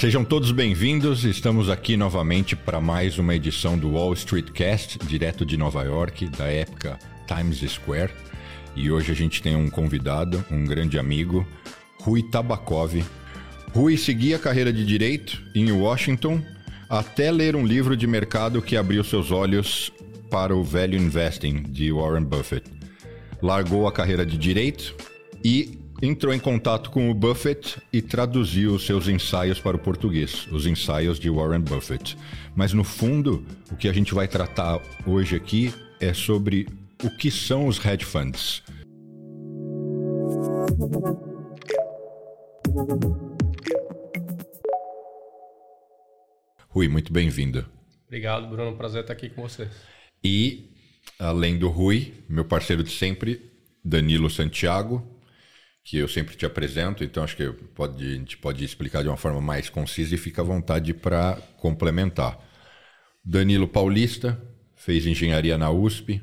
Sejam todos bem-vindos. Estamos aqui novamente para mais uma edição do Wall Street Cast, direto de Nova York, da época Times Square. E hoje a gente tem um convidado, um grande amigo, Rui Tabakov. Rui seguia a carreira de direito em Washington até ler um livro de mercado que abriu seus olhos para o Value Investing de Warren Buffett. Largou a carreira de direito e entrou em contato com o Buffett e traduziu seus ensaios para o português, os ensaios de Warren Buffett. Mas no fundo, o que a gente vai tratar hoje aqui é sobre o que são os hedge funds. Rui, muito bem-vindo. Obrigado, Bruno. Prazer estar aqui com você. E, além do Rui, meu parceiro de sempre, Danilo Santiago, que eu sempre te apresento, então acho que pode, a gente pode explicar de uma forma mais concisa e fica à vontade para complementar. Danilo Paulista, fez engenharia na USP,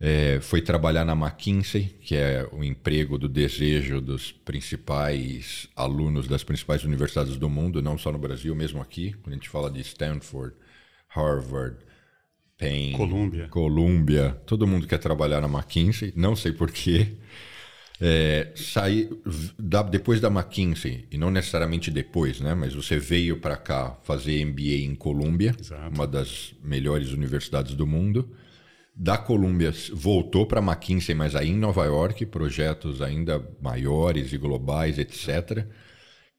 é, foi trabalhar na McKinsey, que é o emprego do desejo dos principais alunos das principais universidades do mundo, não só no Brasil, mesmo aqui. Quando a gente fala de Stanford, Harvard, Penn, Columbia, Columbia todo mundo quer trabalhar na McKinsey, não sei porquê. É, sair da, depois da McKinsey, e não necessariamente depois, né? Mas você veio para cá fazer MBA em Columbia, Exato. uma das melhores universidades do mundo. Da Columbia voltou para McKinsey, mas aí em Nova York, projetos ainda maiores e globais, etc.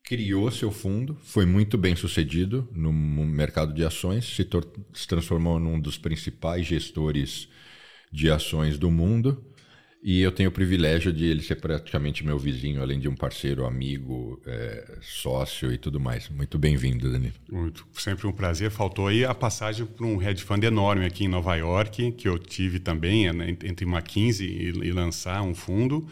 Criou seu fundo, foi muito bem sucedido no mercado de ações, se, se transformou num dos principais gestores de ações do mundo e eu tenho o privilégio de ele ser praticamente meu vizinho, além de um parceiro, amigo, é, sócio e tudo mais. Muito bem-vindo, Danilo. Muito, sempre um prazer. Faltou aí a passagem para um hedge fund enorme aqui em Nova York, que eu tive também, né, entre McKinsey e, e lançar um fundo.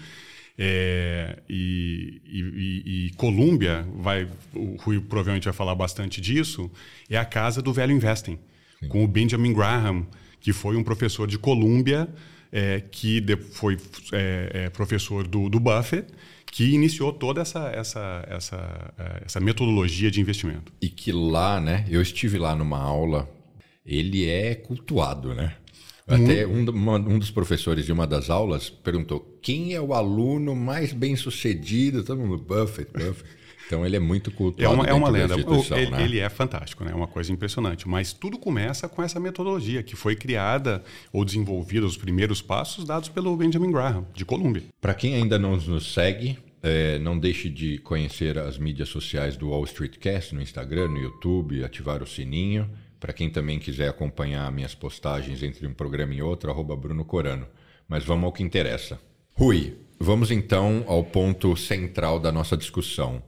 É, e, e, e, Colômbia, vai, o Rui provavelmente vai falar bastante disso, é a casa do velho investing, Sim. com o Benjamin Graham, que foi um professor de Colômbia é, que foi é, é, professor do, do, Buffett, que iniciou toda essa, essa, essa, é, essa metodologia de investimento. E que lá, né? Eu estive lá numa aula, ele é cultuado, né? Até um, um, dos professores de uma das aulas perguntou quem é o aluno mais bem sucedido? Todo mundo, Buffett, Buffett. Então ele é muito cultuado. É uma, é uma lenda. Ele, né? ele, é fantástico, né? é uma coisa impressionante. Mas tudo começa com essa metodologia que foi criada ou desenvolvida, os primeiros passos dados pelo Benjamin Graham, de Colômbia. Para quem ainda não nos segue, é, não deixe de conhecer as mídias sociais do Wall Street Cast no Instagram, no YouTube, ativar o sininho. Para quem também quiser acompanhar minhas postagens entre um programa e outro, arroba Bruno Corano. Mas vamos ao que interessa. Rui, vamos então ao ponto central da nossa discussão.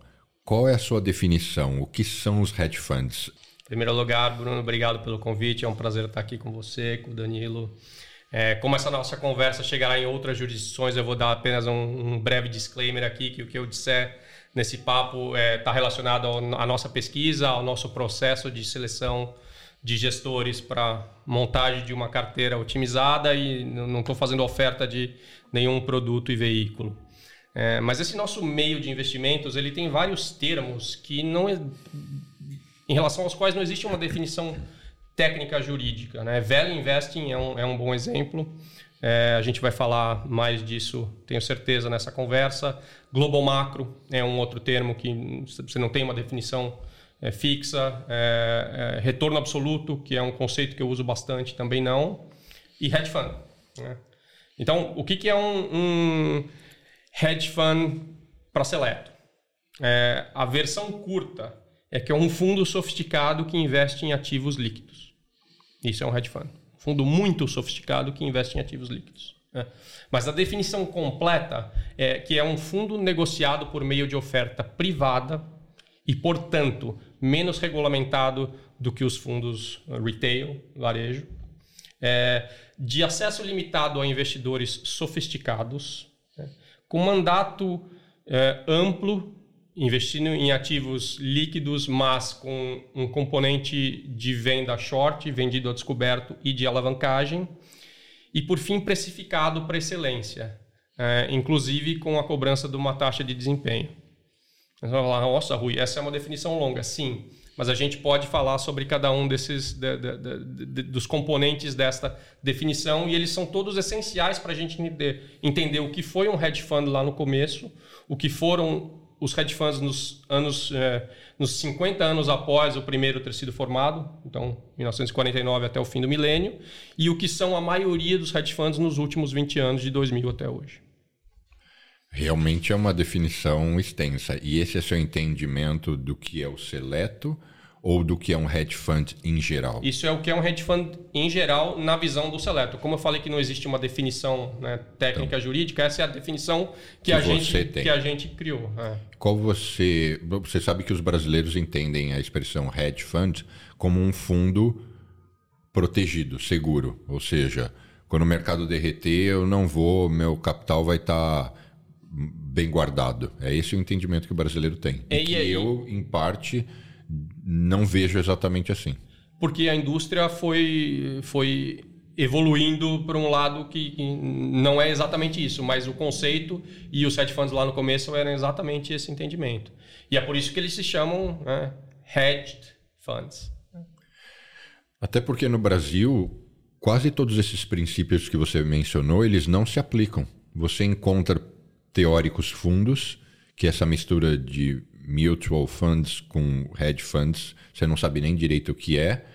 Qual é a sua definição? O que são os hedge funds? Em primeiro lugar, Bruno, obrigado pelo convite. É um prazer estar aqui com você, com o Danilo. É, como essa nossa conversa chegará em outras jurisdições, eu vou dar apenas um, um breve disclaimer aqui que o que eu disser nesse papo está é, tá relacionado à nossa pesquisa, ao nosso processo de seleção de gestores para montagem de uma carteira otimizada e não estou fazendo oferta de nenhum produto e veículo. É, mas esse nosso meio de investimentos ele tem vários termos que não em relação aos quais não existe uma definição técnica jurídica. Né? Value investing é um, é um bom exemplo. É, a gente vai falar mais disso, tenho certeza, nessa conversa. Global macro é um outro termo que você não tem uma definição é, fixa. É, é, retorno absoluto, que é um conceito que eu uso bastante, também não. E hedge fund. Né? Então, o que, que é um, um hedge fund para seleto. É, a versão curta é que é um fundo sofisticado que investe em ativos líquidos. Isso é um hedge fund. Fundo muito sofisticado que investe em ativos líquidos. Né? Mas a definição completa é que é um fundo negociado por meio de oferta privada e, portanto, menos regulamentado do que os fundos retail, varejo, é, de acesso limitado a investidores sofisticados, com mandato é, amplo, investindo em ativos líquidos, mas com um componente de venda short, vendido a descoberto e de alavancagem. E, por fim, precificado para excelência, é, inclusive com a cobrança de uma taxa de desempenho. Você vai falar, nossa, Rui, essa é uma definição longa. Sim, mas a gente pode falar sobre cada um desses de, de, de, dos componentes desta definição e eles são todos essenciais para a gente entender, entender o que foi um hedge fund lá no começo, o que foram os hedge funds nos anos é, nos 50 anos após o primeiro ter sido formado, então 1949 até o fim do milênio, e o que são a maioria dos hedge funds nos últimos 20 anos de 2000 até hoje. Realmente é uma definição extensa. E esse é seu entendimento do que é o seleto ou do que é um hedge fund em geral? Isso é o que é um hedge fund em geral na visão do seleto. Como eu falei que não existe uma definição né, técnica então, jurídica, essa é a definição que, que a, gente, que a gente criou. É. Qual você. Você sabe que os brasileiros entendem a expressão hedge fund como um fundo protegido, seguro. Ou seja, quando o mercado derreter, eu não vou, meu capital vai estar. Tá bem guardado. É esse o entendimento que o brasileiro tem. E, e que aí... eu, em parte, não vejo exatamente assim. Porque a indústria foi, foi evoluindo para um lado que, não é exatamente isso, mas o conceito e os hedge funds lá no começo eram exatamente esse entendimento. E é por isso que eles se chamam né, hedged funds. Até porque no Brasil, quase todos esses princípios que você mencionou, eles não se aplicam. Você encontra teóricos fundos, que é essa mistura de mutual funds com hedge funds, você não sabe nem direito o que é,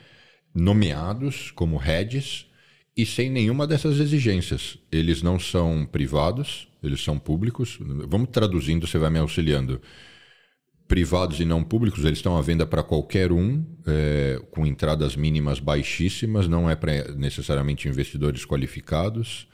nomeados como hedges e sem nenhuma dessas exigências. Eles não são privados, eles são públicos. Vamos traduzindo, você vai me auxiliando. Privados e não públicos, eles estão à venda para qualquer um, é, com entradas mínimas baixíssimas, não é para necessariamente investidores qualificados.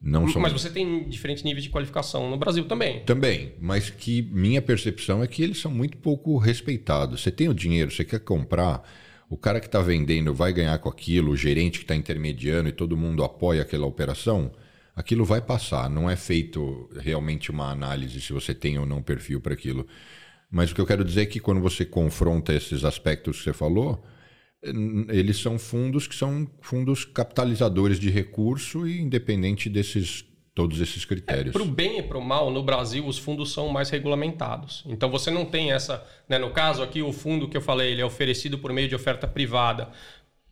Não são... Mas você tem diferentes níveis de qualificação no Brasil também. Também, mas que minha percepção é que eles são muito pouco respeitados. Você tem o dinheiro, você quer comprar, o cara que está vendendo vai ganhar com aquilo, o gerente que está intermediando e todo mundo apoia aquela operação, aquilo vai passar. Não é feito realmente uma análise se você tem ou não perfil para aquilo. Mas o que eu quero dizer é que quando você confronta esses aspectos que você falou, eles são fundos que são fundos capitalizadores de recurso e independente desses todos esses critérios. É, para o bem e para o mal, no Brasil, os fundos são mais regulamentados. Então, você não tem essa... Né, no caso aqui, o fundo que eu falei, ele é oferecido por meio de oferta privada.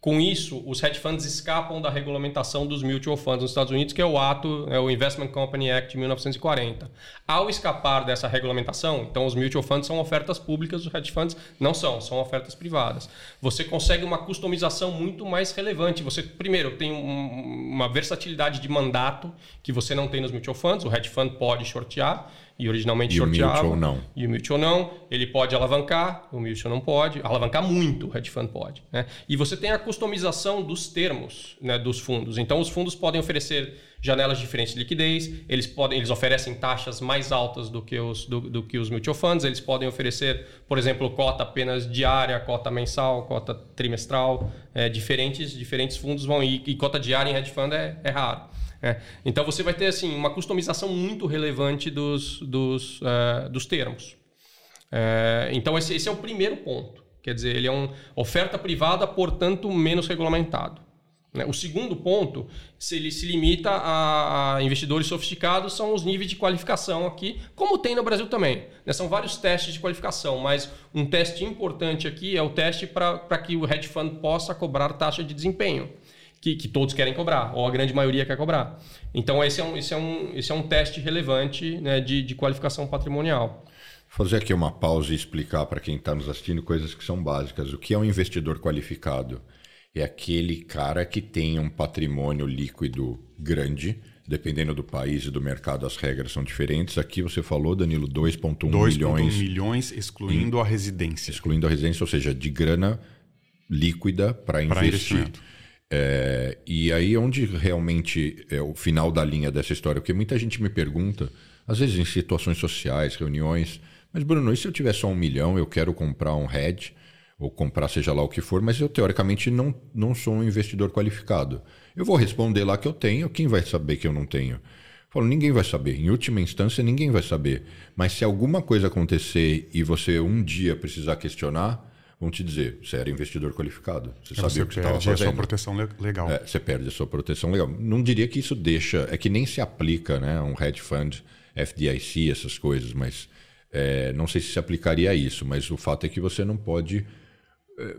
Com isso, os hedge funds escapam da regulamentação dos mutual funds nos Estados Unidos, que é o ato, é o Investment Company Act de 1940. Ao escapar dessa regulamentação, então os mutual funds são ofertas públicas, os hedge funds não são, são ofertas privadas. Você consegue uma customização muito mais relevante. Você, primeiro, tem um, uma versatilidade de mandato que você não tem nos mutual funds. O hedge fund pode shortear e originalmente e shorteava. O mutual não. E o mutual não. Ele pode alavancar, o mutual não pode. Alavancar muito, o hedge fund pode. Né? E você tem a customização dos termos né, dos fundos. Então, os fundos podem oferecer janelas diferentes de liquidez, eles, podem, eles oferecem taxas mais altas do que, os, do, do que os mutual funds, eles podem oferecer, por exemplo, cota apenas diária, cota mensal, cota trimestral, é, diferentes, diferentes fundos vão e, e cota diária em hedge fund é, é raro. É. Então você vai ter assim uma customização muito relevante dos, dos, uh, dos termos. É, então esse, esse, é o primeiro ponto. Quer dizer, ele é uma oferta privada, portanto menos regulamentado. Né? O segundo ponto, se ele se limita a, investidores sofisticados, são os níveis de qualificação aqui, como tem no Brasil também. Né? São vários testes de qualificação, mas um teste importante aqui é o teste para que o hedge fund possa cobrar taxa de desempenho que, que, todos querem cobrar, ou a grande maioria quer cobrar. Então, esse é um, esse é um, esse é um teste relevante né, de, de qualificação patrimonial. Vou fazer aqui uma pausa e explicar para quem está nos assistindo coisas que são básicas. O que é um investidor qualificado? É aquele cara que tem um patrimônio líquido grande, dependendo do país e do mercado, as regras são diferentes. Aqui você falou, Danilo, 2,1 milhões. 2,1 milhões, excluindo em, a residência. Excluindo a residência, ou seja, de grana líquida para investir. É, e aí onde realmente é o final da linha dessa história? Porque muita gente me pergunta, às vezes em situações sociais, reuniões, mas Bruno, e se eu tiver só um milhão, eu quero comprar um hedge, ou comprar seja lá o que for, mas eu teoricamente não, não sou um investidor qualificado. Eu vou responder lá que eu tenho, quem vai saber que eu não tenho? Falo, ninguém vai saber. Em última instância, ninguém vai saber. Mas se alguma coisa acontecer e você um dia precisar questionar, vão te dizer, você era investidor qualificado, você sabia o que você estava fazendo. Você perde a sua proteção legal. É, você perde a sua proteção legal. Não diria que isso deixa, é que nem se aplica, né, um hedge fund, FDIC, essas coisas, mas É, não sei se se aplicaria a isso, mas o fato é que você não pode. É,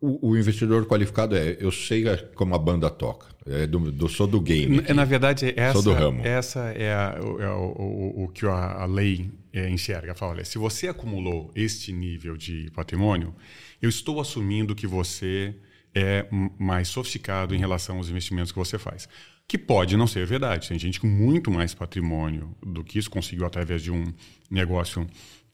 o, o, investidor qualificado é, eu sei como a banda toca, é do, do sou do game. Aqui. Na verdade, essa, sou do ramo. essa é, a, é o, o, o, que a, a lei é, enxerga. Fala, olha, se você acumulou este nível de patrimônio, eu estou assumindo que você é mais sofisticado em relação aos investimentos que você faz. Que pode não ser verdade. Tem gente com muito mais patrimônio do que isso conseguiu através de um negócio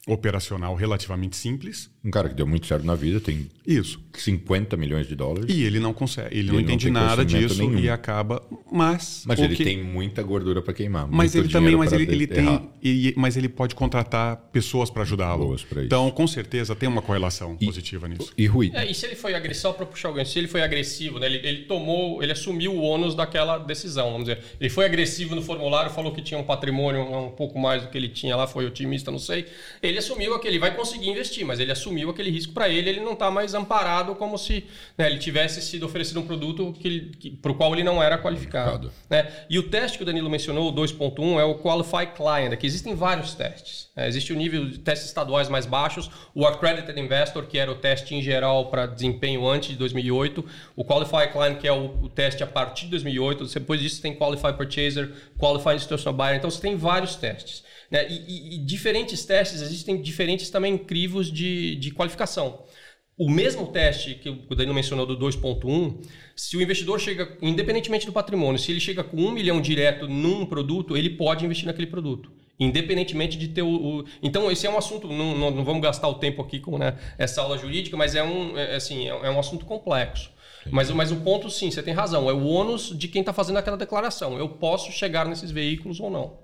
operacional relativamente simples. Um cara que deu muito certo na vida, tem isso 50 milhões de dólares. E ele não consegue, ele, ele não entende não nada disso nenhum. e acaba, mas Mas ele que... tem muita gordura para queimar, Mas ele também, mas ele, ele tem, e, mas ele pode contratar pessoas para ajudá-lo. Então, com certeza tem uma correlação e, positiva nisso. E Rui. É, e se ele foi agressivo para puxar alguém, se ele foi agressivo, né, ele, ele tomou, ele assumiu o ônus daquela decisão, vamos dizer. Ele foi agressivo no formulário, falou que tinha um patrimônio um pouco mais do que ele tinha lá, foi otimista, não sei. Ele ele assumiu aquele, vai conseguir investir, mas ele assumiu aquele risco para ele, ele não está mais amparado como se né, ele tivesse sido oferecido um produto que, que para o qual ele não era qualificado. Né? E o teste que o Danilo mencionou, o 2.1, é o Qualify Client. Aqui existem vários testes. Né? Existe o nível de testes estaduais mais baixos, o Accredited Investor, que era o teste em geral para desempenho antes de 2008, o Qualify Client, que é o, o teste a partir de 2008, depois disso tem Qualify Purchaser, Qualify Institutional Buyer, então você tem vários testes. Né? E, e, e, diferentes testes, existem diferentes também crivos de, de qualificação. O mesmo teste que o Danilo mencionou do 2.1, se o investidor chega, independentemente do patrimônio, se ele chega com um milhão direto num produto, ele pode investir naquele produto. Independentemente de ter o. o... Então, esse é um assunto, não, não, não, vamos gastar o tempo aqui com né, essa aula jurídica, mas é um, é, assim, é, é um assunto complexo. Mas, mas o ponto, sim, você tem razão, é o ônus de quem está fazendo aquela declaração. Eu posso chegar nesses veículos ou não.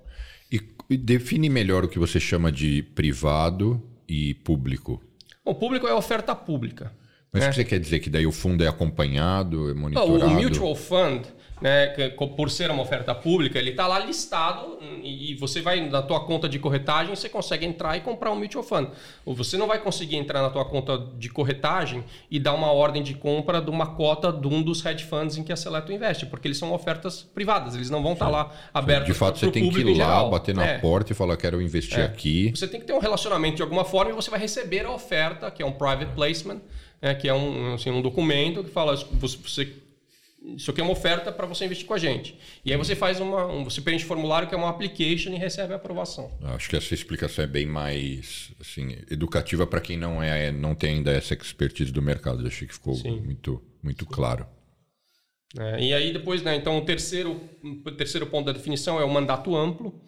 Define melhor o que você chama de privado e público. O público é oferta pública. Mas né? o que você quer dizer? Que daí o fundo é acompanhado, é monitorado? O mutual fund né, por ser uma oferta pública, ele está lá listado e você vai na tua conta de corretagem, você consegue entrar e comprar um mutual fund. Ou você não vai conseguir entrar na tua conta de corretagem e dar uma ordem de compra de uma cota de um dos hedge funds em que a Seleto investe, porque eles são ofertas privadas, eles não vão estar tá lá abertos De fato, você tem que ir lá, bater na é. porta e falar, quero investir é. aqui. Você tem que ter um relacionamento de alguma forma e você vai receber a oferta, que é um private placement, é, que é um, assim, um documento que fala, você isso aqui é uma oferta para você investir com a gente. E aí você faz uma, um, você preenche um formulário que é uma application e recebe a aprovação. Acho que essa explicação é bem mais assim, educativa para quem não é, não tem ainda essa expertise do mercado. Achei que ficou Sim. muito, muito Sim. claro. É, e aí depois, né, então o terceiro, o terceiro ponto da definição é o mandato amplo.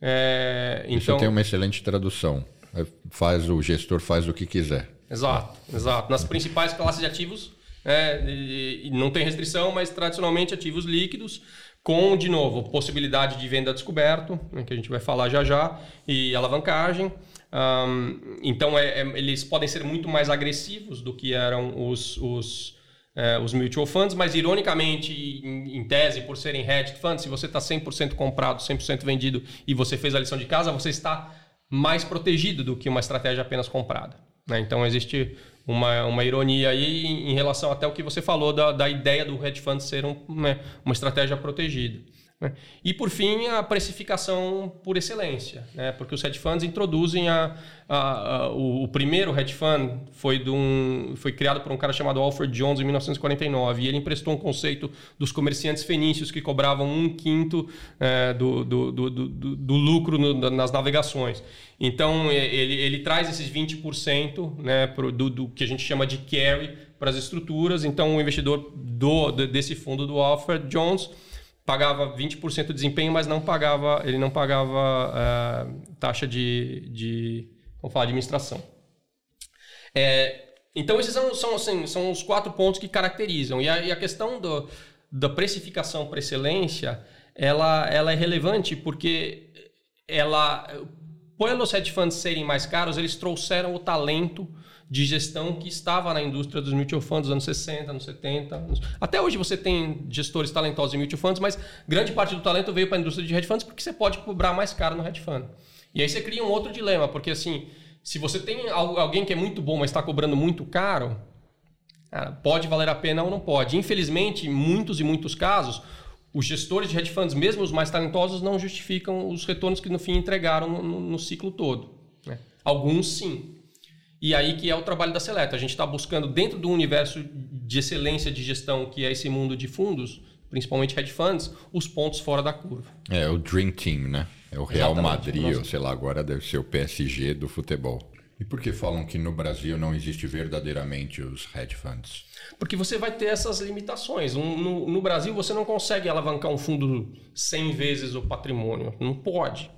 É, então... Isso tem uma excelente tradução. É, faz o gestor faz o que quiser. Exato, exato. Nas principais classes de ativos é, e, e não tem restrição, mas tradicionalmente ativos líquidos, com, de novo, possibilidade de venda descoberto, né, que a gente vai falar já já, e alavancagem. Um, então, é, é, eles podem ser muito mais agressivos do que eram os, os, é, os mutual funds, mas, ironicamente, em, em, tese, por serem hedge funds, se você está 100% comprado, 100% vendido e você fez a lição de casa, você está mais protegido do que uma estratégia apenas comprada. Né? Então, existe uma, uma ironia aí em, relação até o que você falou da, da ideia do hedge fund ser um, né, uma estratégia protegida. Né? E, por fim, a precificação por excelência, né? porque os hedge funds introduzem a, a, a o, primeiro hedge fund foi, de um, foi criado por um cara chamado Alfred Jones em 1949 e ele emprestou um conceito dos comerciantes fenícios que cobravam um quinto é, do, do, do, do, lucro no, nas navegações. Então, ele, ele traz esses 20% né, pro, do, do que a gente chama de carry para as estruturas. Então, o investidor do, desse fundo do Alfred Jones pagava 20% de desempenho, mas não pagava, ele não pagava uh, taxa de, de vamos falar, administração. É, então, esses são, são, assim, são os quatro pontos que caracterizam. E a, e a questão do, da precificação por excelência, ela, ela é relevante porque ela, pelos hedge funds serem mais caros, eles trouxeram o talento de gestão que estava na indústria dos mutual funds dos anos 60, anos 70. Até hoje você tem gestores talentosos em mutual funds, mas grande parte do talento veio para a indústria de hedge funds porque você pode cobrar mais caro no hedge fund. E aí você cria um outro dilema, porque assim, se você tem alguém que é muito bom, mas está cobrando muito caro, pode valer a pena ou não pode. Infelizmente, em muitos e muitos casos, os gestores de hedge funds, mesmo os mais talentosos, não justificam os retornos que no fim entregaram no, no, no ciclo todo. Né? Alguns sim. E aí que é o trabalho da Seleta. A gente está buscando, dentro do universo de excelência de gestão, que é esse mundo de fundos, principalmente hedge funds, os pontos fora da curva. É o Dream Team, né? É o Real Exatamente. Madrid, Nossa. ou sei lá, agora deve ser o PSG do futebol. E por que falam que no Brasil não existe verdadeiramente os hedge funds? Porque você vai ter essas limitações. No, no Brasil, você não consegue alavancar um fundo 100 vezes o patrimônio. Não pode.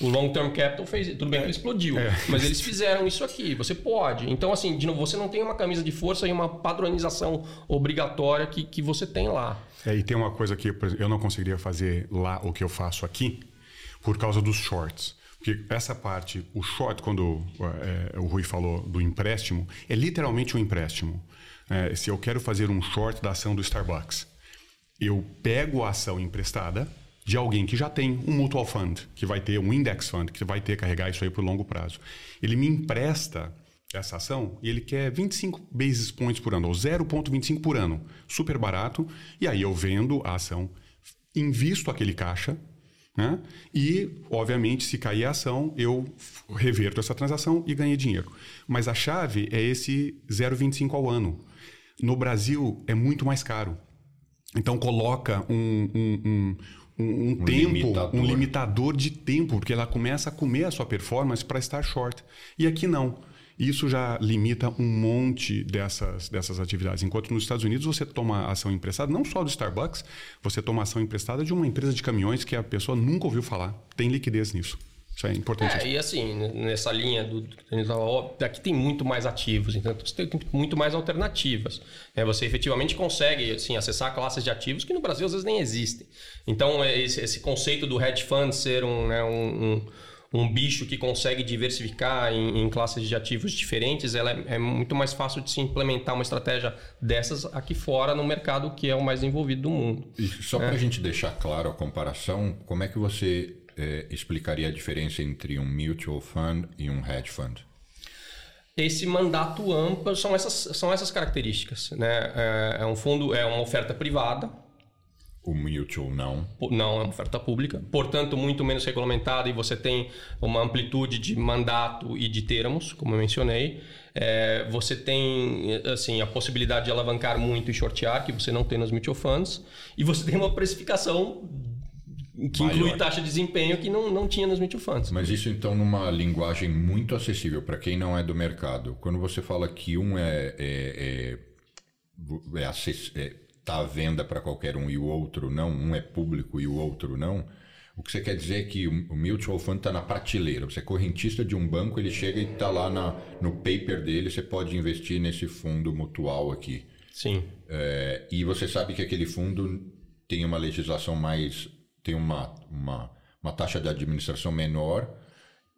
O Long Term Capital fez. Tudo bem que ele explodiu, é. mas eles fizeram isso aqui. Você pode. Então, assim, de novo, você não tem uma camisa de força e uma padronização obrigatória que, que você tem lá. É, e tem uma coisa que eu não conseguiria fazer lá o que eu faço aqui por causa dos shorts. Porque essa parte, o short, quando é, o Rui falou do empréstimo, é literalmente um empréstimo. É, se eu quero fazer um short da ação do Starbucks, eu pego a ação emprestada de alguém que já tem um mutual fund, que vai ter um index fund, que vai ter carregar isso aí por longo prazo. Ele me empresta essa ação e ele quer 25 basis points por ano, ou 0,25 por ano. Super barato. E aí eu vendo a ação, invisto aquele caixa né? E, obviamente, se cair a ação, eu reverto essa transação e ganhei dinheiro. Mas a chave é esse 0,25 ao ano. No Brasil, é muito mais caro. Então, coloca um, um, um, um, um tempo, limitador. um limitador de tempo, porque ela começa a comer a sua performance para estar short. E aqui não. Isso já limita um monte dessas, dessas atividades. Enquanto nos Estados Unidos você toma ação emprestada, não só do Starbucks, você toma ação emprestada de uma empresa de caminhões que a pessoa nunca ouviu falar. Tem liquidez nisso. Isso é importante. É, e assim, nessa linha do aqui tem muito mais ativos, então você tem muito mais alternativas. É, você efetivamente consegue assim, acessar classes de ativos que no Brasil às vezes nem existem. Então, esse, esse conceito do hedge fund ser um, né, um, um um bicho que consegue diversificar em, em classes de ativos diferentes, ela é, é, muito mais fácil de se implementar uma estratégia dessas aqui fora no mercado que é o mais envolvido do mundo. E só para a é. gente deixar claro a comparação, como é que você é, explicaria a diferença entre um mutual fund e um hedge fund? Esse mandato amplo são essas, são essas características. Né? É, é um fundo, é uma oferta privada, o mutual não. Não, é uma oferta pública. Portanto, muito menos regulamentada e você tem uma amplitude de mandato e de termos, como eu mencionei. É, você tem assim a possibilidade de alavancar muito e shortear, que você não tem nos mutual funds. E você tem uma precificação que Maior. inclui taxa de desempenho que não, não tinha nos mutual funds. Mas isso então numa linguagem muito acessível para quem não é do mercado. Quando você fala que um é, é, é, é, é está à venda para qualquer um e o outro não, um é público e o outro não, o que você quer dizer é que o mutual fund está na prateleira. Você é correntista de um banco, ele chega e está lá na, no paper dele, você pode investir nesse fundo mutual aqui. Sim. É, e você sabe que aquele fundo tem uma legislação mais. Tem uma, uma, uma taxa de administração menor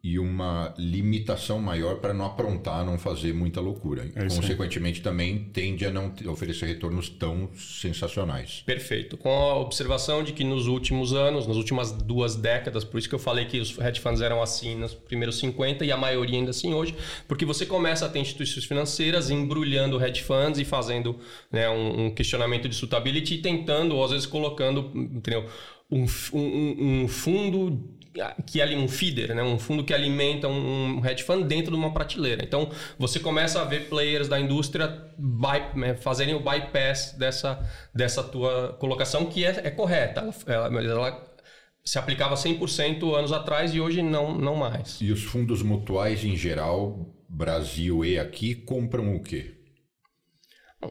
e uma limitação maior para não aprontar, não fazer muita loucura. É Consequentemente, também tende a não oferecer retornos tão sensacionais. Perfeito. Com a observação de que nos últimos anos, nas últimas duas décadas, por isso que eu falei que os hedge funds eram assim nos primeiros 50 e a maioria ainda assim hoje, porque você começa a ter instituições financeiras embrulhando hedge funds e fazendo né, um, um, questionamento de suitability e tentando, ou às vezes colocando entendeu, um, um, um fundo que é um feeder, né? um fundo que alimenta um hedge fund dentro de uma prateleira. Então você começa a ver players da indústria by, né, fazerem o bypass dessa, dessa tua colocação que é, é correta. Ela, ela, ela se aplicava 100% anos atrás e hoje não, não mais. E os fundos mutuais em geral, Brasil e aqui, compram o quê?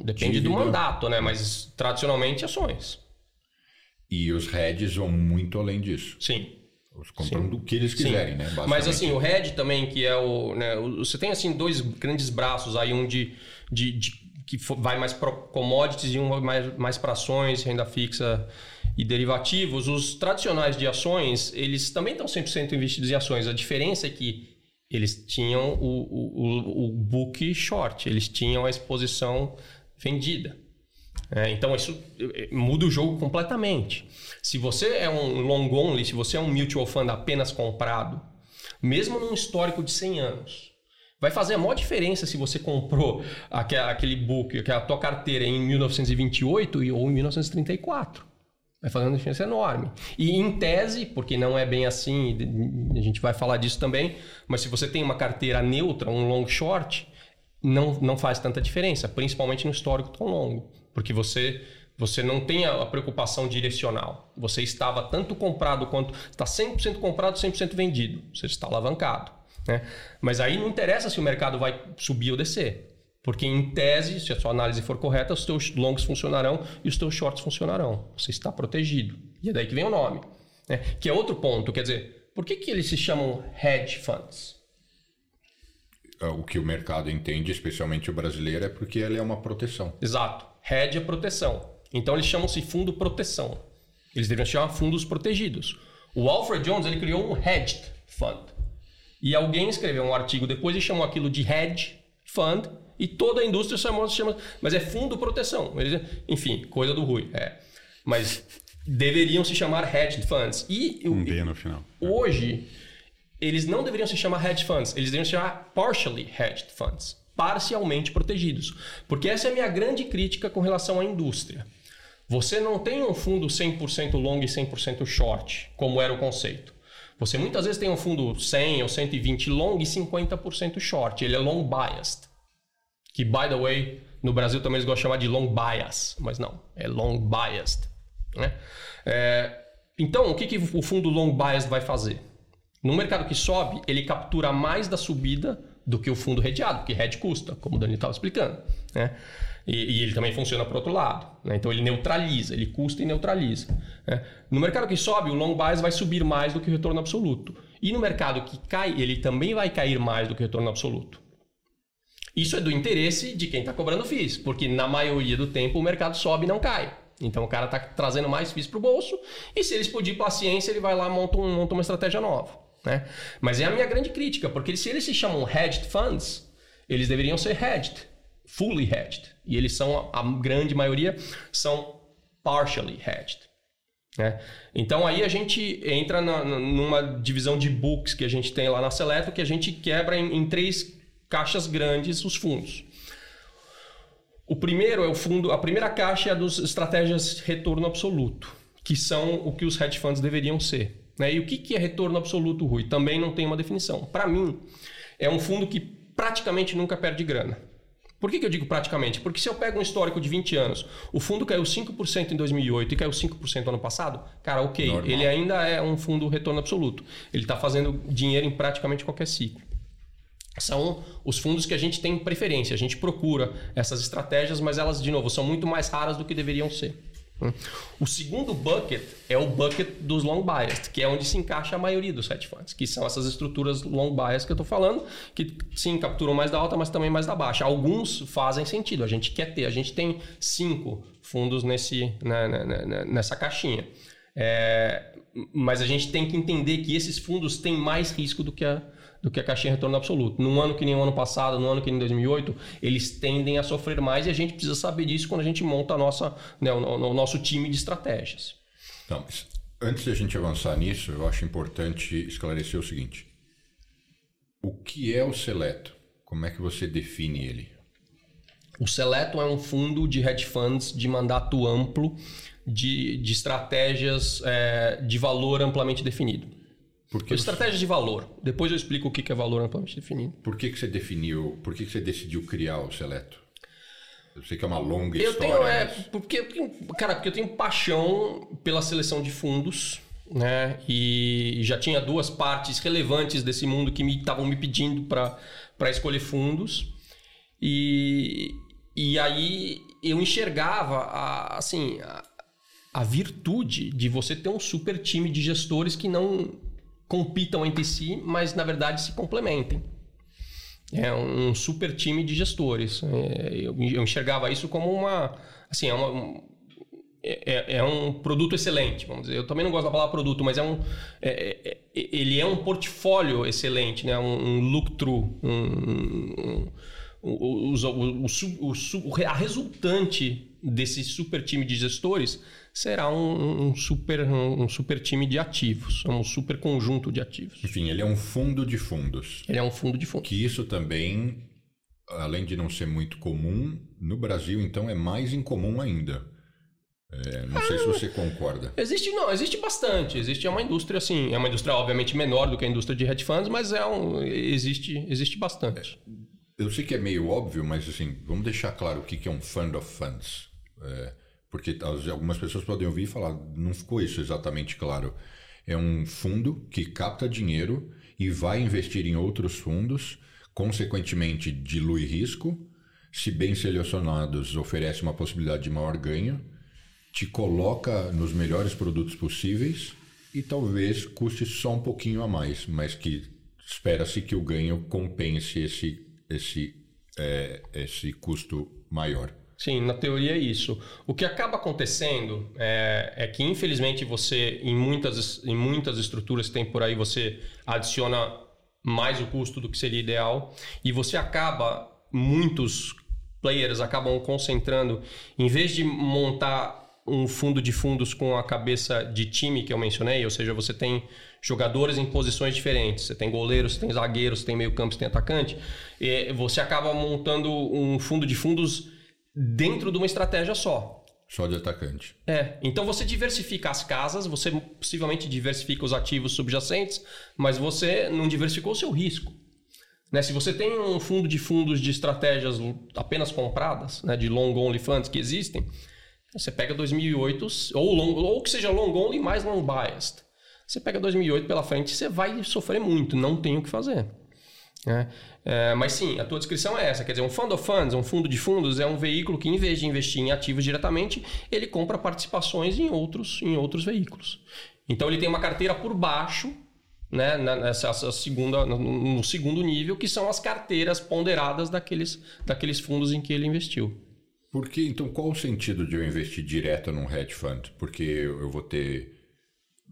Depende do mandato, né? mas tradicionalmente ações. E os hedges vão muito além disso. Sim. Eles compram do que eles quiserem, Sim. né? Mas assim, o RED também, que é o, né, Você tem assim dois grandes braços aí, um de, de, de que vai mais para commodities e um mais, mais para ações, renda fixa e derivativos. Os tradicionais de ações, eles também estão 100% investidos em ações. A diferença é que eles tinham o, o, o book short, eles tinham a exposição vendida. É, então isso muda o jogo completamente. Se você é um long only, se você é um mutual fund apenas comprado, mesmo num histórico de 100 anos, vai fazer a maior diferença se você comprou aquele book, a tua carteira em 1928 ou em 1934. Vai fazer uma diferença enorme. E em tese, porque não é bem assim, a gente vai falar disso também, mas se você tem uma carteira neutra, um long short, não, não faz tanta diferença, principalmente no histórico tão longo. Porque você você não tem a preocupação direcional. Você estava tanto comprado quanto. Está 100% comprado, 100% vendido. Você está alavancado. Né? Mas aí não interessa se o mercado vai subir ou descer. Porque, em tese, se a sua análise for correta, os seus longs funcionarão e os seus shorts funcionarão. Você está protegido. E é daí que vem o nome. Né? Que é outro ponto. Quer dizer, por que, que eles se chamam hedge funds? É, o que o mercado entende, especialmente o brasileiro, é porque ele é uma proteção. Exato. Hedge é proteção. Então eles chamam-se fundo proteção. Eles deveriam se chamar fundos protegidos. O Alfred Jones ele criou um hedged fund. E alguém escreveu um artigo depois e chamou aquilo de hedge fund e toda a indústria chamou, chama, mas é fundo proteção. Enfim, coisa do Rui. É. Mas deveriam se chamar hedged funds. E um D no final. Hoje eles não deveriam se chamar hedge funds, eles deveriam se chamar partially hedged funds, parcialmente protegidos. Porque essa é a minha grande crítica com relação à indústria. Você não tem um fundo 100% long e 100% short, como era o conceito. Você muitas vezes tem um fundo 100 ou 120 long e 50% short. Ele é long biased. Que, by the way, no Brasil também eles gostam de chamar de long bias, mas não, é long biased. Né? É, então, o que, que o fundo long biased vai fazer? No mercado que sobe, ele captura mais da subida do que o fundo redeado, porque hedge custa, como o Dani estava explicando. Né? E, e, ele também funciona para o outro lado. Né? Então ele neutraliza, ele custa e neutraliza. Né? No mercado que sobe, o long bias vai subir mais do que o retorno absoluto. E no mercado que cai, ele também vai cair mais do que o retorno absoluto. Isso é do interesse de quem está cobrando FIIs, porque na maioria do tempo o mercado sobe e não cai. Então o cara está trazendo mais FIIs para o bolso e se ele explodir paciência, ele vai lá e monta, um, monta uma estratégia nova. Né? Mas é a minha grande crítica, porque se eles se chamam hedged funds, eles deveriam ser hedged fully hedged. E eles são, a grande maioria, são partially hedged. Né? Então aí a gente entra na, numa divisão de books que a gente tem lá na Seleto, que a gente quebra em, em três caixas grandes os fundos. O primeiro é o fundo, a primeira caixa é a dos estratégias retorno absoluto, que são o que os hedge funds deveriam ser. Né? E o que, que é retorno absoluto, Rui? Também não tem uma definição. Para mim, é um fundo que praticamente nunca perde grana. Por que, que eu digo praticamente? Porque se eu pego um histórico de 20 anos, o fundo caiu 5% em 2008 e caiu 5% ano passado, cara, ok, Normal. ele ainda é um fundo retorno absoluto. Ele está fazendo dinheiro em praticamente qualquer ciclo. São os fundos que a gente tem preferência, a gente procura essas estratégias, mas elas, de novo, são muito mais raras do que deveriam ser. O segundo bucket é o bucket dos long biased, que é onde se encaixa a maioria dos hedge funds, que são essas estruturas long biased que eu estou falando, que sim, capturam mais da alta, mas também mais da baixa. Alguns fazem sentido, a gente quer ter, a gente tem cinco fundos nesse, né, né, né, nessa caixinha. É, mas a gente tem que entender que esses fundos têm mais risco do que a, do que a caixinha retorno absoluto. Num ano que nem o ano passado, no ano que nem 2008, eles tendem a sofrer mais e a gente precisa saber disso quando a gente monta a nossa, né, o, o, nosso time de estratégias. Não, mas antes de a gente avançar nisso, eu acho importante esclarecer o seguinte. O que é o Seleto? Como é que você define ele? O Seleto é um fundo de hedge funds de mandato amplo de, de estratégias é, de valor amplamente definido. Porque estratégia de valor. Depois eu explico o que é valor amplamente definido. Por que, que você definiu, por que, que você decidiu criar o Seleto? Eu sei que é uma longa eu história. Tenho, é, porque eu tenho, cara, porque eu tenho paixão pela seleção de fundos, né? E já tinha duas partes relevantes desse mundo que me estavam me pedindo para escolher fundos. E, e aí eu enxergava a, assim a, a virtude de você ter um super time de gestores que não compitam entre si, mas na verdade se complementem. É um super time de gestores. É, eu, enxergava isso como uma. Assim, é, uma, é, é, é, um produto excelente, vamos dizer. Eu também não gosto da palavra produto, mas é um, é, é, ele é um portfólio excelente, né? um, um look-through. Um, um, o, a resultante desse super time de gestores será um, um, super, um, super time de ativos, um super conjunto de ativos. Enfim, ele é um fundo de fundos. Ele é um fundo de fundos. Que isso também, além de não ser muito comum, no Brasil, então, é mais incomum ainda. É, não sei se você concorda. Existe, não, existe bastante. Existe é uma indústria, assim, é uma indústria obviamente menor do que a indústria de hedge funds, mas é um, existe, existe bastante. É, eu sei que é meio óbvio, mas assim, vamos deixar claro o que é um fund of funds. É, porque algumas pessoas podem ouvir e falar, não ficou isso exatamente claro. É um fundo que capta dinheiro e vai investir em outros fundos, consequentemente dilui risco, se bem selecionados, oferece uma possibilidade de maior ganho te coloca nos melhores produtos possíveis e talvez custe só um pouquinho a mais, mas que espera-se que o ganho compense esse, esse, é, esse custo maior. Sim, na teoria é isso. O que acaba acontecendo é, é, que, infelizmente, você, em muitas, em muitas estruturas que tem por aí, você adiciona mais o custo do que seria ideal e você acaba, muitos players acabam concentrando, em vez de montar um fundo de fundos com a cabeça de time que eu mencionei, ou seja, você tem jogadores em posições diferentes, você tem goleiros, você tem zagueiros, você tem meio-campo, você tem atacante, e você acaba montando um fundo de fundos dentro de uma estratégia só. Só de atacante. É. Então você diversifica as casas, você possivelmente diversifica os ativos subjacentes, mas você não diversificou o seu risco. Né? Se você tem um fundo de fundos de estratégias apenas compradas, né, de long only funds que existem, você pega 2008, ou, long, ou que seja long only mais long biased. Você pega 2008 pela frente, você vai sofrer muito, não tem o que fazer. É, é, mas sim, a tua descrição é essa. Quer dizer, um fund of funds, um fundo de fundos, é um veículo que, em vez de investir em ativos diretamente, ele compra participações em outros, em outros veículos. Então ele tem uma carteira por baixo, né, nessa segunda, no segundo nível, que são as carteiras ponderadas daqueles, daqueles fundos em que ele investiu. Porque, então, qual o sentido de eu investir direto num hedge fund? Porque eu vou ter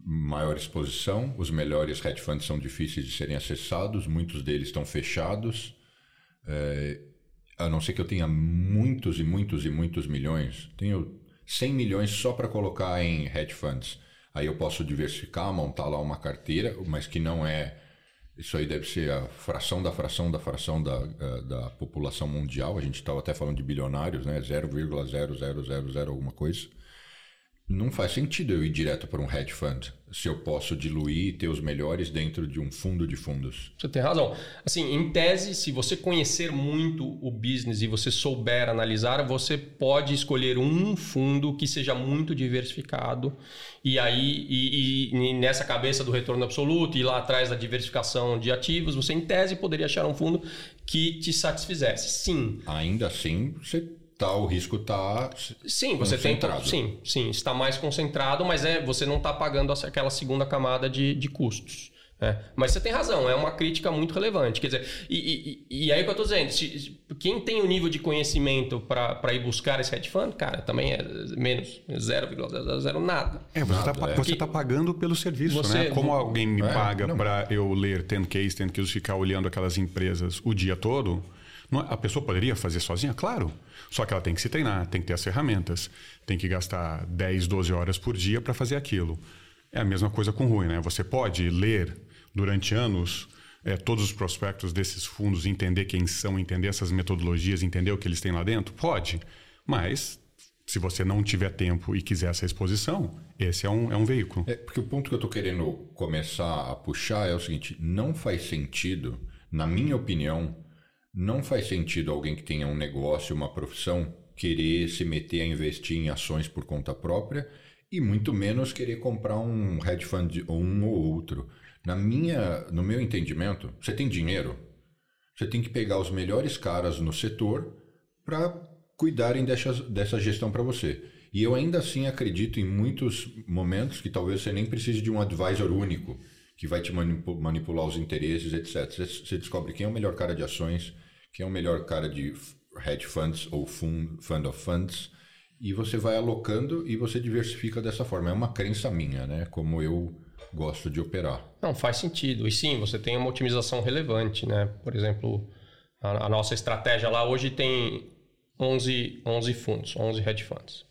maior exposição, os melhores hedge funds são difíceis de serem acessados, muitos deles estão fechados. É, a não ser que eu tenha muitos e muitos e muitos milhões, tenho 100 milhões só para colocar em hedge funds. Aí eu posso diversificar, montar lá uma carteira, mas que não é isso aí deve ser a fração da fração da fração da, eh, da população mundial. A gente estava até falando de bilionários, né? 0,0000 alguma coisa. Não faz sentido eu ir direto para um hedge fund se eu posso diluir e ter os melhores dentro de um fundo de fundos. Você tem razão. Assim, em tese, se você conhecer muito o business e você souber analisar, você pode escolher um fundo que seja muito diversificado e aí e, e nessa cabeça do retorno absoluto e lá atrás da diversificação de ativos, você em tese poderia achar um fundo que te satisfizesse. Sim. Ainda assim, você tá, o risco está sim você tem sim sim está mais concentrado mas é você não está pagando aquela segunda camada de, de custos é, mas você tem razão, é uma crítica muito relevante. Quer dizer, e, e, e aí o que eu estou dizendo, se, quem tem o nível de conhecimento para ir buscar esse hedge fund, cara, também é menos, 0,00 nada. É, você está é. tá pagando pelo serviço, você, né? Como alguém me é, paga para eu ler 10 case, 10 case, ficar olhando aquelas empresas o dia todo, não, é, a pessoa poderia fazer sozinha? Claro. Só que ela tem que se treinar, tem que ter as ferramentas, tem que gastar 10, 12 horas por dia para fazer aquilo. É a mesma coisa com o Rui, né? Você pode ler durante anos é, todos os prospectos desses fundos, entender quem são, entender essas metodologias, entender o que eles têm lá dentro? Pode. Mas se você não tiver tempo e quiser essa exposição, esse é um, é um veículo. É, porque o ponto que eu estou querendo começar a puxar é o seguinte: não faz sentido, na minha opinião, não faz sentido alguém que tenha um negócio, uma profissão, querer se meter a investir em ações por conta própria e muito menos querer comprar um hedge fund ou um ou outro. Na minha, no meu entendimento, você tem dinheiro, você tem que pegar os melhores caras no setor para cuidarem dessa, dessa gestão para você. E eu ainda assim acredito em muitos momentos que talvez você nem precise de um advisor único que vai te manipular os interesses, etc. Você descobre quem é o melhor cara de ações, quem é o melhor cara de hedge funds ou fund, fund of funds, e você vai alocando e você diversifica dessa forma. É uma crença minha, né? Como eu gosto de operar. Não, faz sentido. E sim, você tem uma otimização relevante, né? Por exemplo, a, a nossa estratégia lá hoje tem 11, 11 fundos, 11 hedge funds.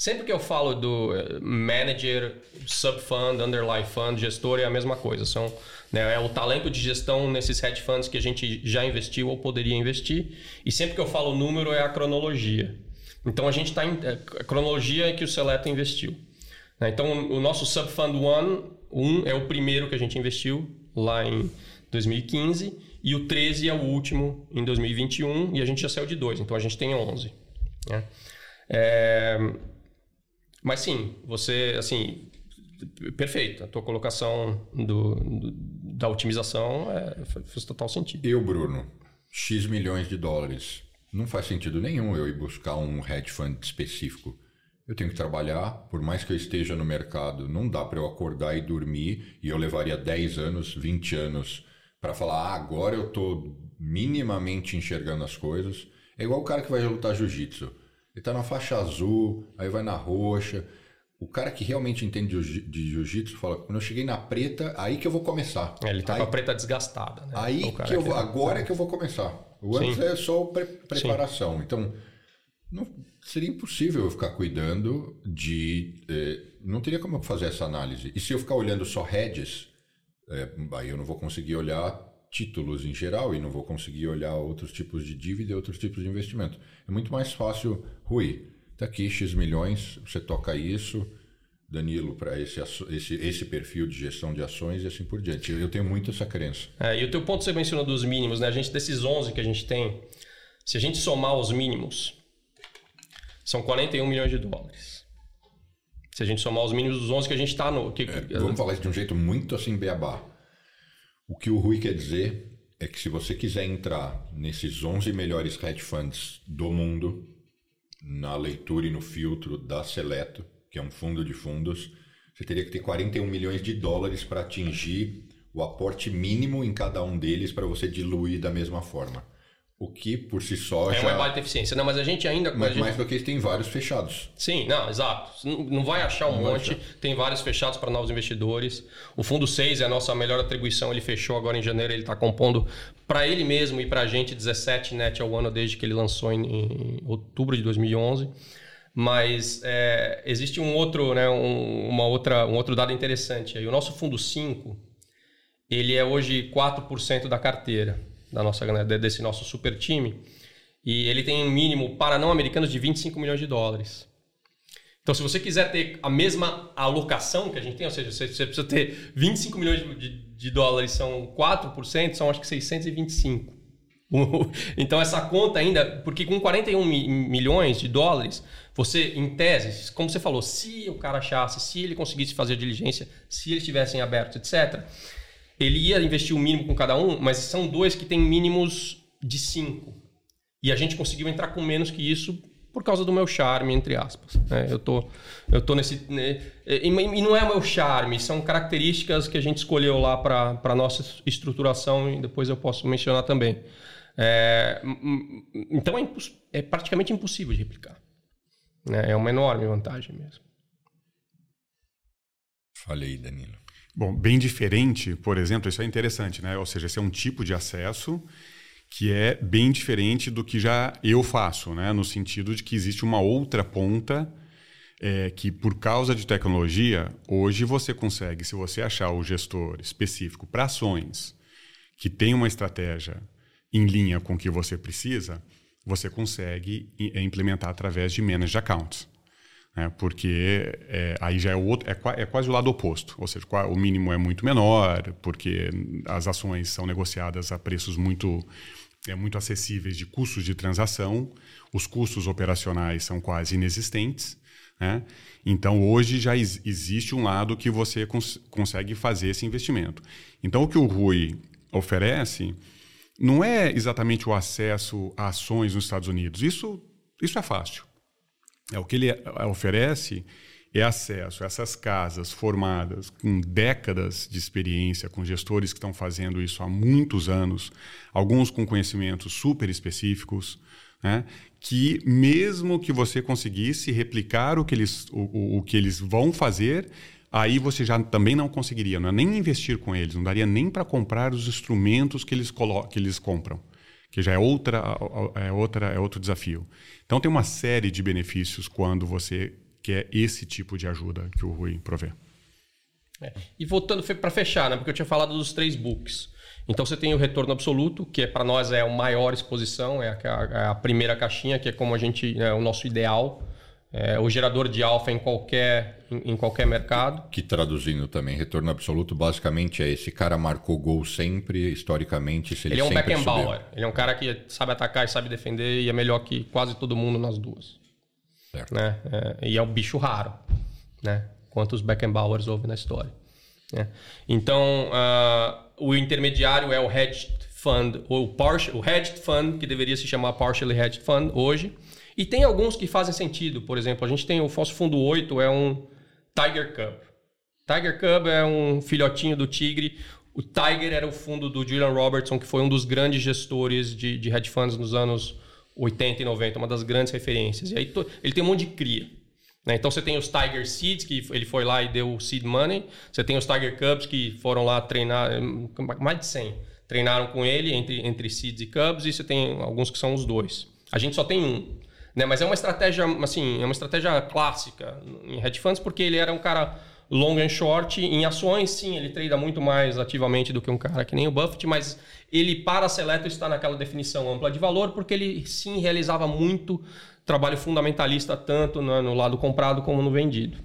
Sempre que eu falo do eh, manager, subfund, underlying fund, gestor, é a mesma coisa. São, né, é o talento de gestão nesses hedge funds que a gente já investiu ou poderia investir. E sempre que eu falo número, é a cronologia. Então a gente está em é, cronologia que o Seleto investiu. Né? Então o nosso Subfund One, um é o primeiro que a gente investiu lá em 2015 e o 13 é o último em 2021 e a gente já saiu de dois, então a gente tem 11. Né? É... Mas sim, você, assim, perfeito. A tua colocação do, do da otimização é, faz total sentido. Eu, Bruno, X milhões de dólares. Não faz sentido nenhum eu ir buscar um hedge fund específico. Eu tenho que trabalhar, por mais que eu esteja no mercado, não dá para eu acordar e dormir e eu levaria 10 anos, 20 anos para falar, ah, agora eu estou minimamente enxergando as coisas. É igual o cara que vai lutar jiu-jitsu. Ele está na faixa azul, aí vai na roxa. O cara que realmente entende de jiu-jitsu fala, quando eu cheguei na preta, aí que eu vou começar. É, ele tá aí, com a preta desgastada, né? Aí que eu vou, agora é que eu vou começar. O antes Sim. é só pre preparação. Sim. Então, não, seria impossível eu ficar cuidando de... Eh, não teria como fazer essa análise. E se eu ficar olhando só heads, eh, aí eu não vou conseguir olhar títulos em geral e não vou conseguir olhar outros tipos de dívida e outros tipos de investimento. É muito mais fácil, Rui, Está aqui X milhões, você toca isso, Danilo, para esse, esse, esse perfil de gestão de ações e assim por diante. Eu tenho muito essa crença. É, e o teu ponto você mencionou dos mínimos, né? A gente, desses 11 que a gente tem, se a gente somar os mínimos, são 41 milhões de dólares. Se a gente somar os mínimos dos 11 que a gente está no... Que, é, vamos falar isso de um jeito muito assim, beabá. O que o Rui quer dizer é que se você quiser entrar nesses 11 melhores hedge funds do mundo, na leitura e no filtro da Seleto, que é um fundo de fundos, você teria que ter 41 milhões de dólares para atingir o aporte mínimo em cada um deles para você diluir da mesma forma. O que por si só é já... uma baita eficiência. Não, mas a gente ainda. Mas gente... mais do que isso, tem vários fechados. Sim, não, exato. Não vai achar um não monte. Tem vários fechados para novos investidores. O fundo 6 é a nossa melhor atribuição. Ele fechou agora em janeiro. Ele está compondo para ele mesmo e para a gente 17 net ao ano desde que ele lançou em, em outubro de 2011. Mas é, existe um outro, né, um, uma outra, um outro dado interessante. Aí. O nosso fundo 5 ele é hoje 4% da carteira da nossa, desse nosso super time. E ele tem um mínimo para não americanos de 25 milhões de dólares. Então, se você quiser ter a mesma alocação que a gente tem, ou seja, você, você precisa ter 25 milhões de, de, de, dólares, são 4%, são acho que 625. então, essa conta ainda, porque com 41 milhões de dólares, você, em tese, como você falou, se o cara achasse, se ele conseguisse fazer diligência, se eles tivessem aberto, etc., ele ia investir o mínimo com cada um, mas são dois que têm mínimos de cinco. E a gente conseguiu entrar com menos que isso por causa do meu charme, entre aspas. É, eu, tô, eu tô nesse. Né, e, e, não é o meu charme, são características que a gente escolheu lá para a nossa estruturação e depois eu posso mencionar também. É, então é, é, praticamente impossível de replicar. Né? É uma enorme vantagem mesmo. Falei, Danilo. Bom, bem diferente, por exemplo, isso é interessante, né? Ou seja, esse é um tipo de acesso que é bem diferente do que já eu faço, né? No sentido de que existe uma outra ponta é, que, por causa de tecnologia, hoje você consegue, se você achar o gestor específico para ações que tem uma estratégia em linha com o que você precisa, você consegue é, implementar através de managed accounts né? porque é, aí já é, outro, é, é, quase o lado oposto, ou seja, o mínimo é muito menor, porque as ações são negociadas a preços muito, é, muito acessíveis de custos de transação, os custos operacionais são quase inexistentes. Né? Então, hoje já ex existe um lado que você cons consegue fazer esse investimento. Então, o que o Rui oferece não é exatamente o acesso a ações nos Estados Unidos. Isso, isso é fácil. É, o que ele é, oferece é acesso a essas casas formadas com décadas de experiência, com gestores que estão fazendo isso há muitos anos, alguns com conhecimentos super específicos, né? que mesmo que você conseguisse replicar o que eles, o, o que eles vão fazer, aí você já também não conseguiria, não é nem investir com eles, não daria nem para comprar os instrumentos que eles, que eles compram que já é outra é outra é outro desafio. Então tem uma série de benefícios quando você quer esse tipo de ajuda que o Rui provê. É. E voltando para fechar, né? Porque eu tinha falado dos três books. Então você tem o retorno absoluto, que é, para nós é a maior exposição, é a, é a, primeira caixinha, que é como a gente é o nosso ideal. É, o gerador de alfa em qualquer, em, em, qualquer mercado. Que traduzindo também, retorno absoluto basicamente é esse cara marcou gol sempre, historicamente. Se ele, ele é um Beckenbauer. Ele é um cara que sabe atacar e sabe defender e é melhor que quase todo mundo nas duas. Certo. Né? É, e é um bicho raro. Né? Quantos Beckenbauers houve na história. Né? Então, uh, o intermediário é o hedge fund, ou o, partial, o hedged fund, que deveria se chamar partially hedged fund hoje. E tem alguns que fazem sentido. Por exemplo, a gente tem o Fosso Fundo 8, é um Tiger Cub. Tiger Cub é um filhotinho do tigre. O Tiger era o fundo do Julian Robertson, que foi um dos grandes gestores de, de hedge funds nos anos 80 e 90, uma das grandes referências. E aí ele tem um monte de cria. Né? Então você tem os Tiger Seeds, que ele foi lá e deu seed money. Você tem os Tiger Cubs, que foram lá treinar, mais de 100. Treinaram com ele entre, entre Seeds e Cubs, e você tem alguns que são os dois. A gente só tem um. Né? Mas é uma estratégia, assim, é uma estratégia clássica em hedge funds, porque ele era um cara long and short. Em ações, sim, ele trade muito mais ativamente do que um cara que nem o Buffett, mas ele, para Seleto, está naquela definição ampla de valor, porque ele, sim, realizava muito trabalho fundamentalista tanto no, lado comprado como no vendido.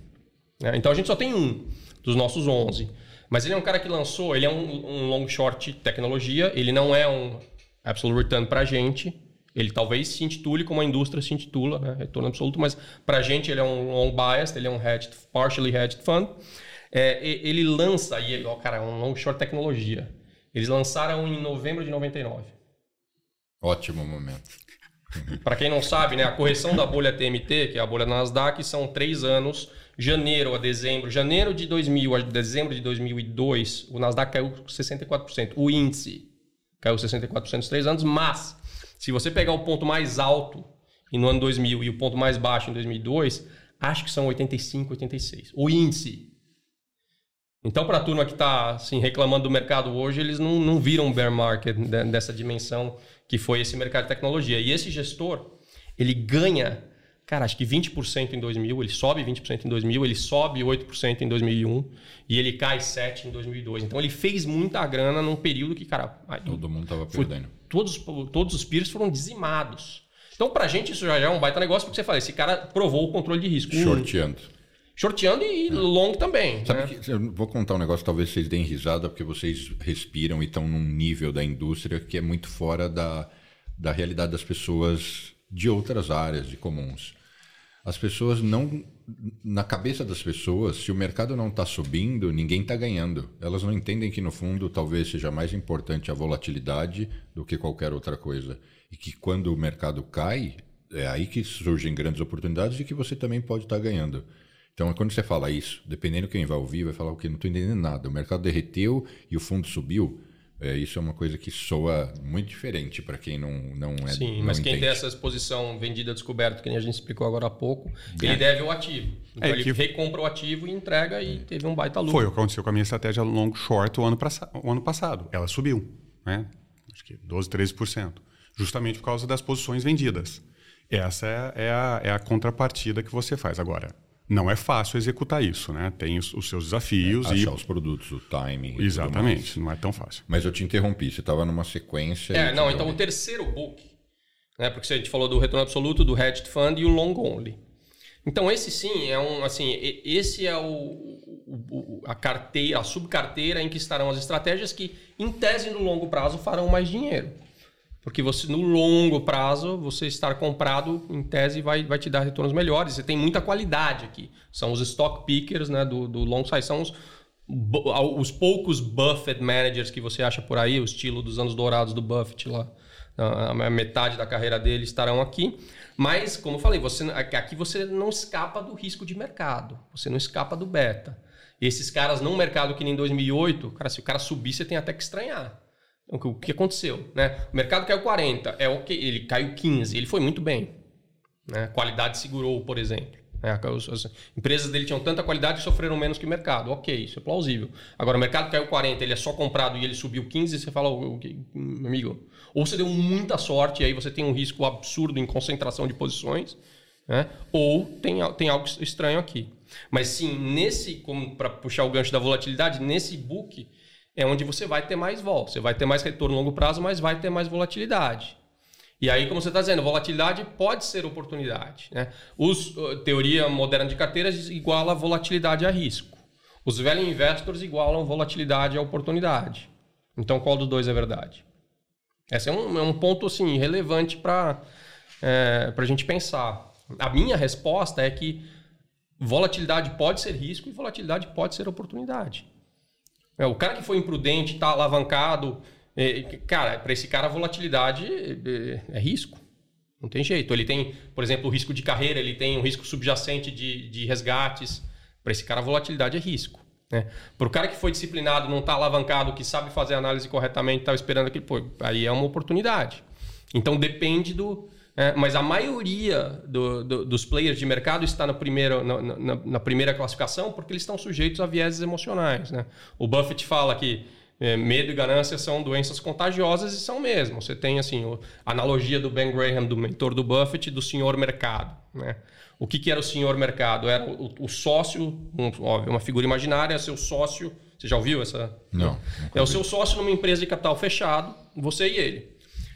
Né? Então a gente só tem um dos nossos 11. Mas ele é um cara que lançou, ele é um, um long short tecnologia, ele não é um absolute return para gente. Ele talvez se intitule como a indústria se intitula, né? retorno absoluto, mas para a gente ele é um long biased, ele é um hedged, partially hedged fund. É, ele lança, e ó, cara, é um long short tecnologia. Eles lançaram em novembro de 99. Ótimo momento. Para quem não sabe, né, a correção da bolha TMT, que é a bolha Nasdaq, são três anos, janeiro a dezembro. Janeiro de 2000 a dezembro de 2002, o Nasdaq caiu 64%. O índice caiu 64% nos três anos, mas se você pegar o ponto mais alto no ano 2000 e o ponto mais baixo em 2002, acho que são 85, 86. O índice. Então, para a turma que está assim, reclamando do mercado hoje, eles não, não viram bear market dessa dimensão que foi esse mercado de tecnologia. E esse gestor, ele ganha, cara, acho que 20% em 2000, ele sobe 20% em 2000, ele sobe 8% em 2001 e ele cai 7% em 2002. Então ele fez muita grana num período que, cara... Todo mundo estava perdendo. Todos, todos os peers foram dizimados. Então, pra gente, isso já é um baita negócio, porque você fala, esse cara provou o controle de risco. Shorteando. Shorteando e long também. Sabe né? que, eu vou contar um negócio, talvez vocês deem risada, porque vocês respiram e estão num nível da indústria que é muito fora da, da realidade das pessoas de outras áreas, de comuns. As pessoas não. Na cabeça das pessoas, se o mercado não está subindo, ninguém está ganhando. Elas não entendem que, no fundo, talvez seja mais importante a volatilidade do que qualquer outra coisa. E que quando o mercado cai, é aí que surgem grandes oportunidades e que você também pode estar tá ganhando. Então, quando você fala isso, dependendo quem vai ouvir, vai falar o quê? Não estou entendendo nada. O mercado derreteu e o fundo subiu. É, isso é uma coisa que soa muito diferente para quem não, não é. Sim, não mas entende. quem tem essa exposição vendida descoberto, que a gente explicou agora há pouco, é. ele deve o ativo. Então é, ele que... recompra o ativo e entrega e teve um baita lucro. Foi o que aconteceu com a minha estratégia long short o ano, o ano passado. Ela subiu, né? Acho que 12, 13%. Justamente por causa das posições vendidas. Essa é, é a, é a contrapartida que você faz. Agora, não é fácil executar isso, né? Tem os, os seus desafios. É, achar e... os produtos, o timing. Exatamente, não é tão fácil. Mas eu te interrompi, você estava numa sequência. É, não, então o terceiro book, né? Porque a gente falou do retorno absoluto, do hedged fund e o long only. Então esse sim é um, assim, esse é o, o, a carteira, a subcarteira em que estarão as estratégias que, em tese, no longo prazo farão mais dinheiro. Porque você, no longo prazo, você estar comprado, em tese, vai, vai te dar retornos melhores. Você tem muita qualidade aqui. São os stock pickers né, do, do long side. São os, os poucos Buffett managers que você acha por aí, o estilo dos anos dourados do Buffett lá. A metade da carreira dele estarão aqui. Mas, como eu falei, você, aqui você não escapa do risco de mercado. Você não escapa do beta. Esses caras, num mercado que nem 2008, cara, se o cara subir, você tem até que estranhar. O que aconteceu? Né? O mercado caiu 40, é o que ele caiu 15, ele foi muito bem. Né? Qualidade segurou, por exemplo. Né? As empresas dele tinham tanta qualidade e sofreram menos que o mercado. Ok, isso é plausível. Agora, o mercado caiu 40, ele é só comprado e ele subiu 15, você fala, okay, amigo, ou você deu muita sorte e aí você tem um risco absurdo em concentração de posições, Né? Ou tem, tem algo estranho aqui. Mas sim, nesse, como para puxar o gancho da volatilidade, nesse book é onde você vai ter mais vol. Você vai ter mais retorno a longo prazo, mas vai ter mais volatilidade. E aí, como você está dizendo, volatilidade pode ser oportunidade. Né? Os, uh, teoria moderna de carteiras iguala volatilidade a risco. Os value investors igualam volatilidade a oportunidade. Então, qual dos dois é verdade? Esse é um, é um ponto assim, relevante para é, a gente pensar. A minha resposta é que volatilidade pode ser risco e volatilidade pode ser oportunidade. É, o cara que foi imprudente, está alavancado, é, cara, para esse cara a volatilidade é, é, risco. Não tem jeito. Ele tem, por exemplo, o risco de carreira, ele tem um risco subjacente de, de resgates. Para esse cara a volatilidade é risco. Né? Para o cara que foi disciplinado, não está alavancado, que sabe fazer a análise corretamente, está esperando aquele, pô, aí é uma oportunidade. Então depende do, é, mas a maioria do, do, dos players de mercado está na primeira, na, na, na, primeira classificação porque eles estão sujeitos a vieses emocionais. Né? O Buffett fala que é, medo e ganância são doenças contagiosas e são mesmo. Você tem assim a analogia do Ben Graham, do mentor do Buffett, do senhor mercado. Né? O que, que era o senhor mercado? Era o, o sócio, um, óbvio, uma figura imaginária, seu sócio. Você já ouviu essa? Não. É o seu sócio numa empresa de capital fechado, você e ele.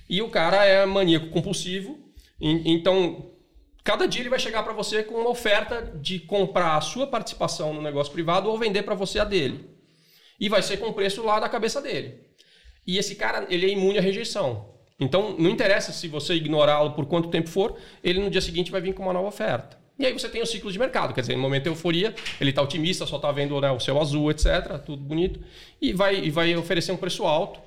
E o cara é maníaco compulsivo então, cada dia ele vai chegar para você com uma oferta de comprar a sua participação no negócio privado ou vender para você a dele. E vai ser com o preço lá da cabeça dele. E esse cara, ele é imune à rejeição. Então, não interessa se você ignorá-lo por quanto tempo for, ele no dia seguinte vai vir com uma nova oferta. E aí você tem o ciclo de mercado, quer dizer, no momento de euforia, ele está otimista, só está vendo né, o céu azul, etc., tudo bonito, e vai, e vai oferecer um preço alto.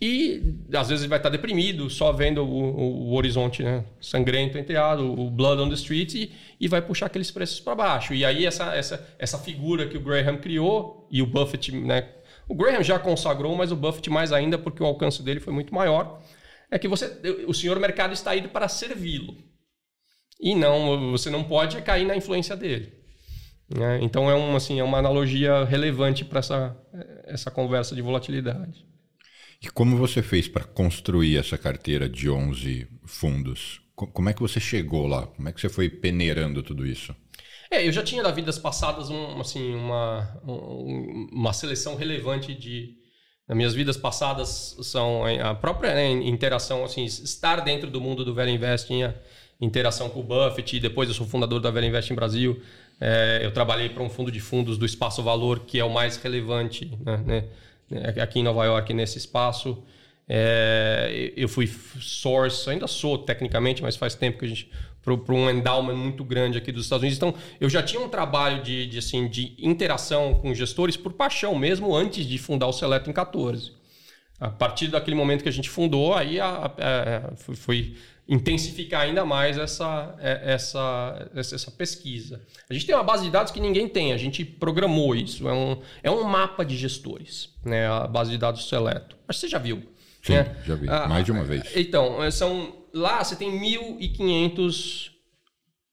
E às vezes ele vai estar deprimido, só vendo o, o, horizonte né, sangrento, enteado, o blood on the street, e, e vai puxar aqueles preços para baixo. E aí essa, essa, essa figura que o Graham criou, e o Buffett, né, o Graham já consagrou, mas o Buffett mais ainda, porque o alcance dele foi muito maior, é que você, o senhor mercado está aí para servi-lo. E não, você não pode cair na influência dele. Né? Então é, um, assim, é uma analogia relevante para essa, essa conversa de volatilidade. E como você fez para construir essa carteira de 11 fundos? Como é que você chegou lá? Como é que você foi peneirando tudo isso? É, eu já tinha da vidas passadas um, assim, uma, um, uma seleção relevante de. Nas minhas vidas passadas são a própria né, interação, assim, estar dentro do mundo do Velho Invest, tinha interação com o Buffett, depois eu sou fundador da Velho Invest em Brasil. É, eu trabalhei para um fundo de fundos do Espaço Valor, que é o mais relevante né né, aqui em Nova York, nesse espaço. É, eu fui source, ainda sou tecnicamente, mas faz tempo que a gente para um endowment muito grande aqui dos Estados Unidos. Então, eu já tinha um trabalho de, de, assim, de interação com gestores por paixão, mesmo antes de fundar o Seleto em 14. A partir daquele momento que a gente fundou, aí a, a, a, foi intensificar ainda mais essa, é, essa, essa pesquisa. A gente tem uma base de dados que ninguém tem, a gente programou isso. É um, é um mapa de gestores, né? a base de dados seleto. Acho que você já viu. Sim, né? já vi. Ah, mais de uma vez. Então, é, são, lá você tem 1.500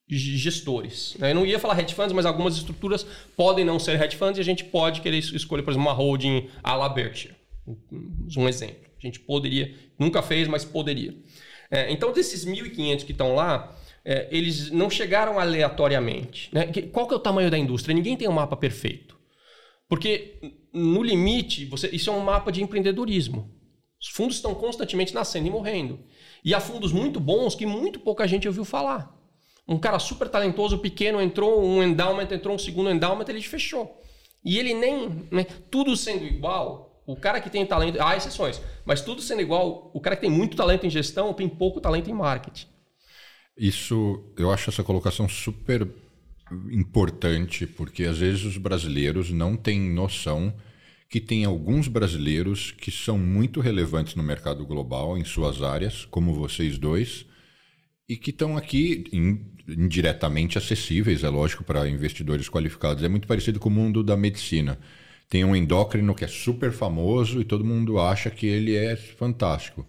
gestores. Né? Eu não ia falar hedge funds, mas algumas estruturas podem não ser hedge funds e a gente pode querer escolher, por exemplo, uma holding à la Berkshire. Um exemplo. A gente poderia, nunca fez, mas poderia. É, então, desses 1.500 que estão lá, é, eles não chegaram aleatoriamente. Né? Qual que é o tamanho da indústria? Ninguém tem um mapa perfeito. Porque, no limite, você, isso é um mapa de empreendedorismo. Os fundos estão constantemente nascendo e morrendo. E há fundos muito bons que muito pouca gente ouviu falar. Um cara super talentoso, pequeno, entrou, um endowment, entrou um segundo endowment, ele fechou. E ele nem. Né, tudo sendo igual, o cara que tem talento, há exceções, mas tudo sendo igual, o cara que tem muito talento em gestão tem pouco talento em marketing. Isso, eu acho essa colocação super importante, porque às vezes os brasileiros não têm noção que tem alguns brasileiros que são muito relevantes no mercado global, em suas áreas, como vocês dois, e que estão aqui indiretamente acessíveis, é lógico, para investidores qualificados. É muito parecido com o mundo da medicina. Tem um endócrino que é super famoso e todo mundo acha que ele é fantástico.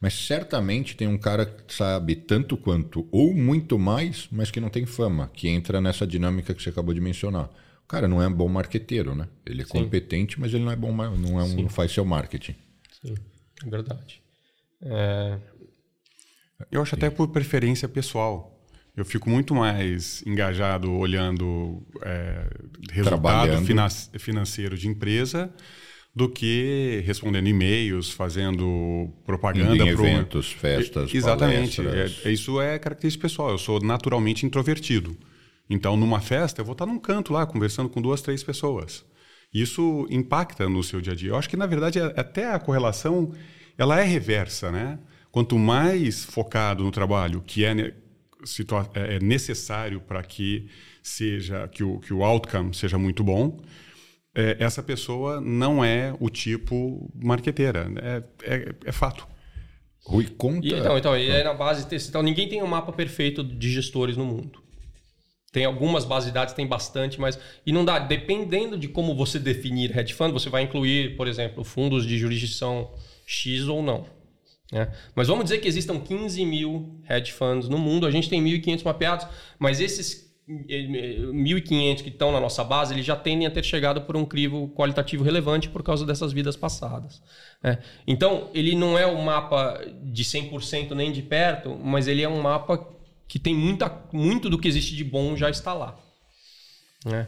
Mas certamente tem um cara que sabe tanto quanto, ou muito mais, mas que não tem fama, que entra nessa dinâmica que você acabou de mencionar. O cara não é um bom marqueteiro, né? Ele é Sim. competente, mas ele não é bom, não, é um, não faz seu marketing. Sim, é verdade. É... Eu acho Sim. até por preferência pessoal. Eu fico muito mais engajado olhando é, resultado finan financeiro de empresa do que respondendo e-mails, fazendo propaganda. Em eventos, festas, Exatamente. É, isso é característica pessoal. Eu sou naturalmente introvertido. Então, numa festa, eu vou estar num canto lá, conversando com duas, três pessoas. Isso impacta no seu dia a dia. Eu acho que, na verdade, é, até a correlação ela é reversa, né? Quanto mais focado no trabalho, que é, é, é necessário para que seja que o, que o outcome seja muito bom, é, essa pessoa não é o tipo marqueteira. É, é, é fato. Rui, conta... E, então, então, e aí na base... Então, ninguém tem um mapa perfeito de gestores no mundo. Tem algumas bases de dados, tem bastante, mas. E não dá. Dependendo de como você definir hedge fund, você vai incluir, por exemplo, fundos de jurisdição X ou não. Né? Mas vamos dizer que existam 15 mil hedge funds no mundo, a gente tem 1.500 mapeados, mas esses 1.500 que estão na nossa base, eles já tendem a ter chegado por um crivo qualitativo relevante por causa dessas vidas passadas. Né? Então, ele não é um mapa de 100% nem de perto, mas ele é um mapa que tem muita, muito do que existe de bom já está lá. Né?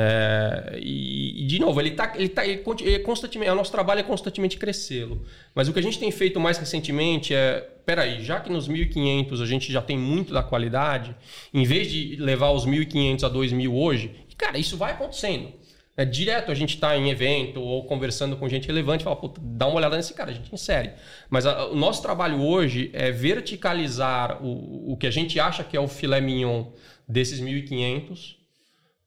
É, e, e, de novo, ele está ele tá, ele, ele constantemente, o nosso trabalho é constantemente crescê-lo. Mas o que a gente tem feito mais recentemente é, peraí, já que nos 1.500 a gente já tem muito da qualidade, em vez de levar os 1.500 a 2.000 hoje, cara, isso vai acontecendo. É, direto a gente está em evento ou conversando com gente relevante fala, dá uma olhada nesse cara, a gente insere. Mas a, o nosso trabalho hoje é verticalizar o, o que a gente acha que é o filé mignon desses 1.500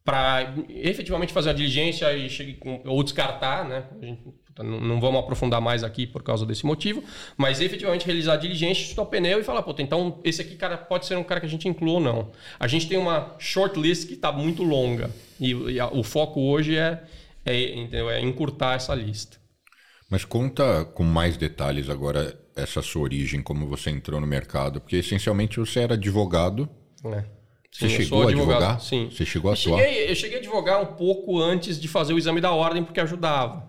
para efetivamente fazer a diligência e chegue com, ou descartar, né? Gente, não vamos aprofundar mais aqui por causa desse motivo, mas efetivamente realizar a diligência, chutar o pneu e falar, puta, então esse aqui cara, pode ser um cara que a gente inclua ou não. A gente tem uma shortlist que está muito longa e, e a, o foco hoje é, é, é encurtar essa lista. Mas conta com mais detalhes agora essa sua origem, como você entrou no mercado, porque essencialmente você era advogado. É. Você Sim, chegou a advogar? Sim. Você chegou a atuar? Cheguei, eu cheguei a advogar um pouco antes de fazer o exame da ordem, porque ajudava.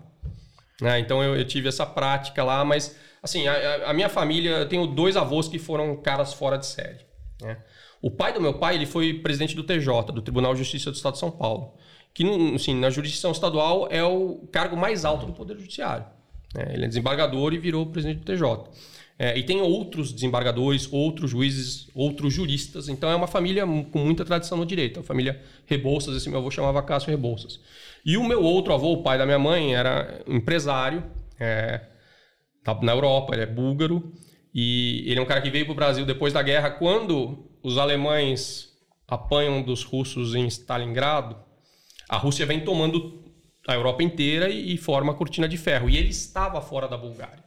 Né? Então eu, eu, tive essa prática lá, mas assim, a, a, minha família, eu tenho dois avós que foram caras fora de série. Né? O pai do meu pai, ele foi presidente do TJ, do Tribunal de Justiça do Estado de São Paulo, que assim, na jurisdição estadual é o cargo mais alto do Poder Judiciário. Né? Ele é desembargador e virou presidente do TJ. É, e tem outros desembargadores, outros juízes, outros juristas. Então é uma família com muita tradição no direito. A família Rebouças, esse meu avô chamava Cássio Rebouças. E o meu outro avô, o pai da minha mãe, era empresário é, na Europa, ele é búlgaro. E ele é um cara que veio para o Brasil depois da guerra, quando os alemães apanham dos russos em Stalingrado, a Rússia vem tomando a Europa inteira e, e forma a cortina de ferro. E ele estava fora da Bulgária.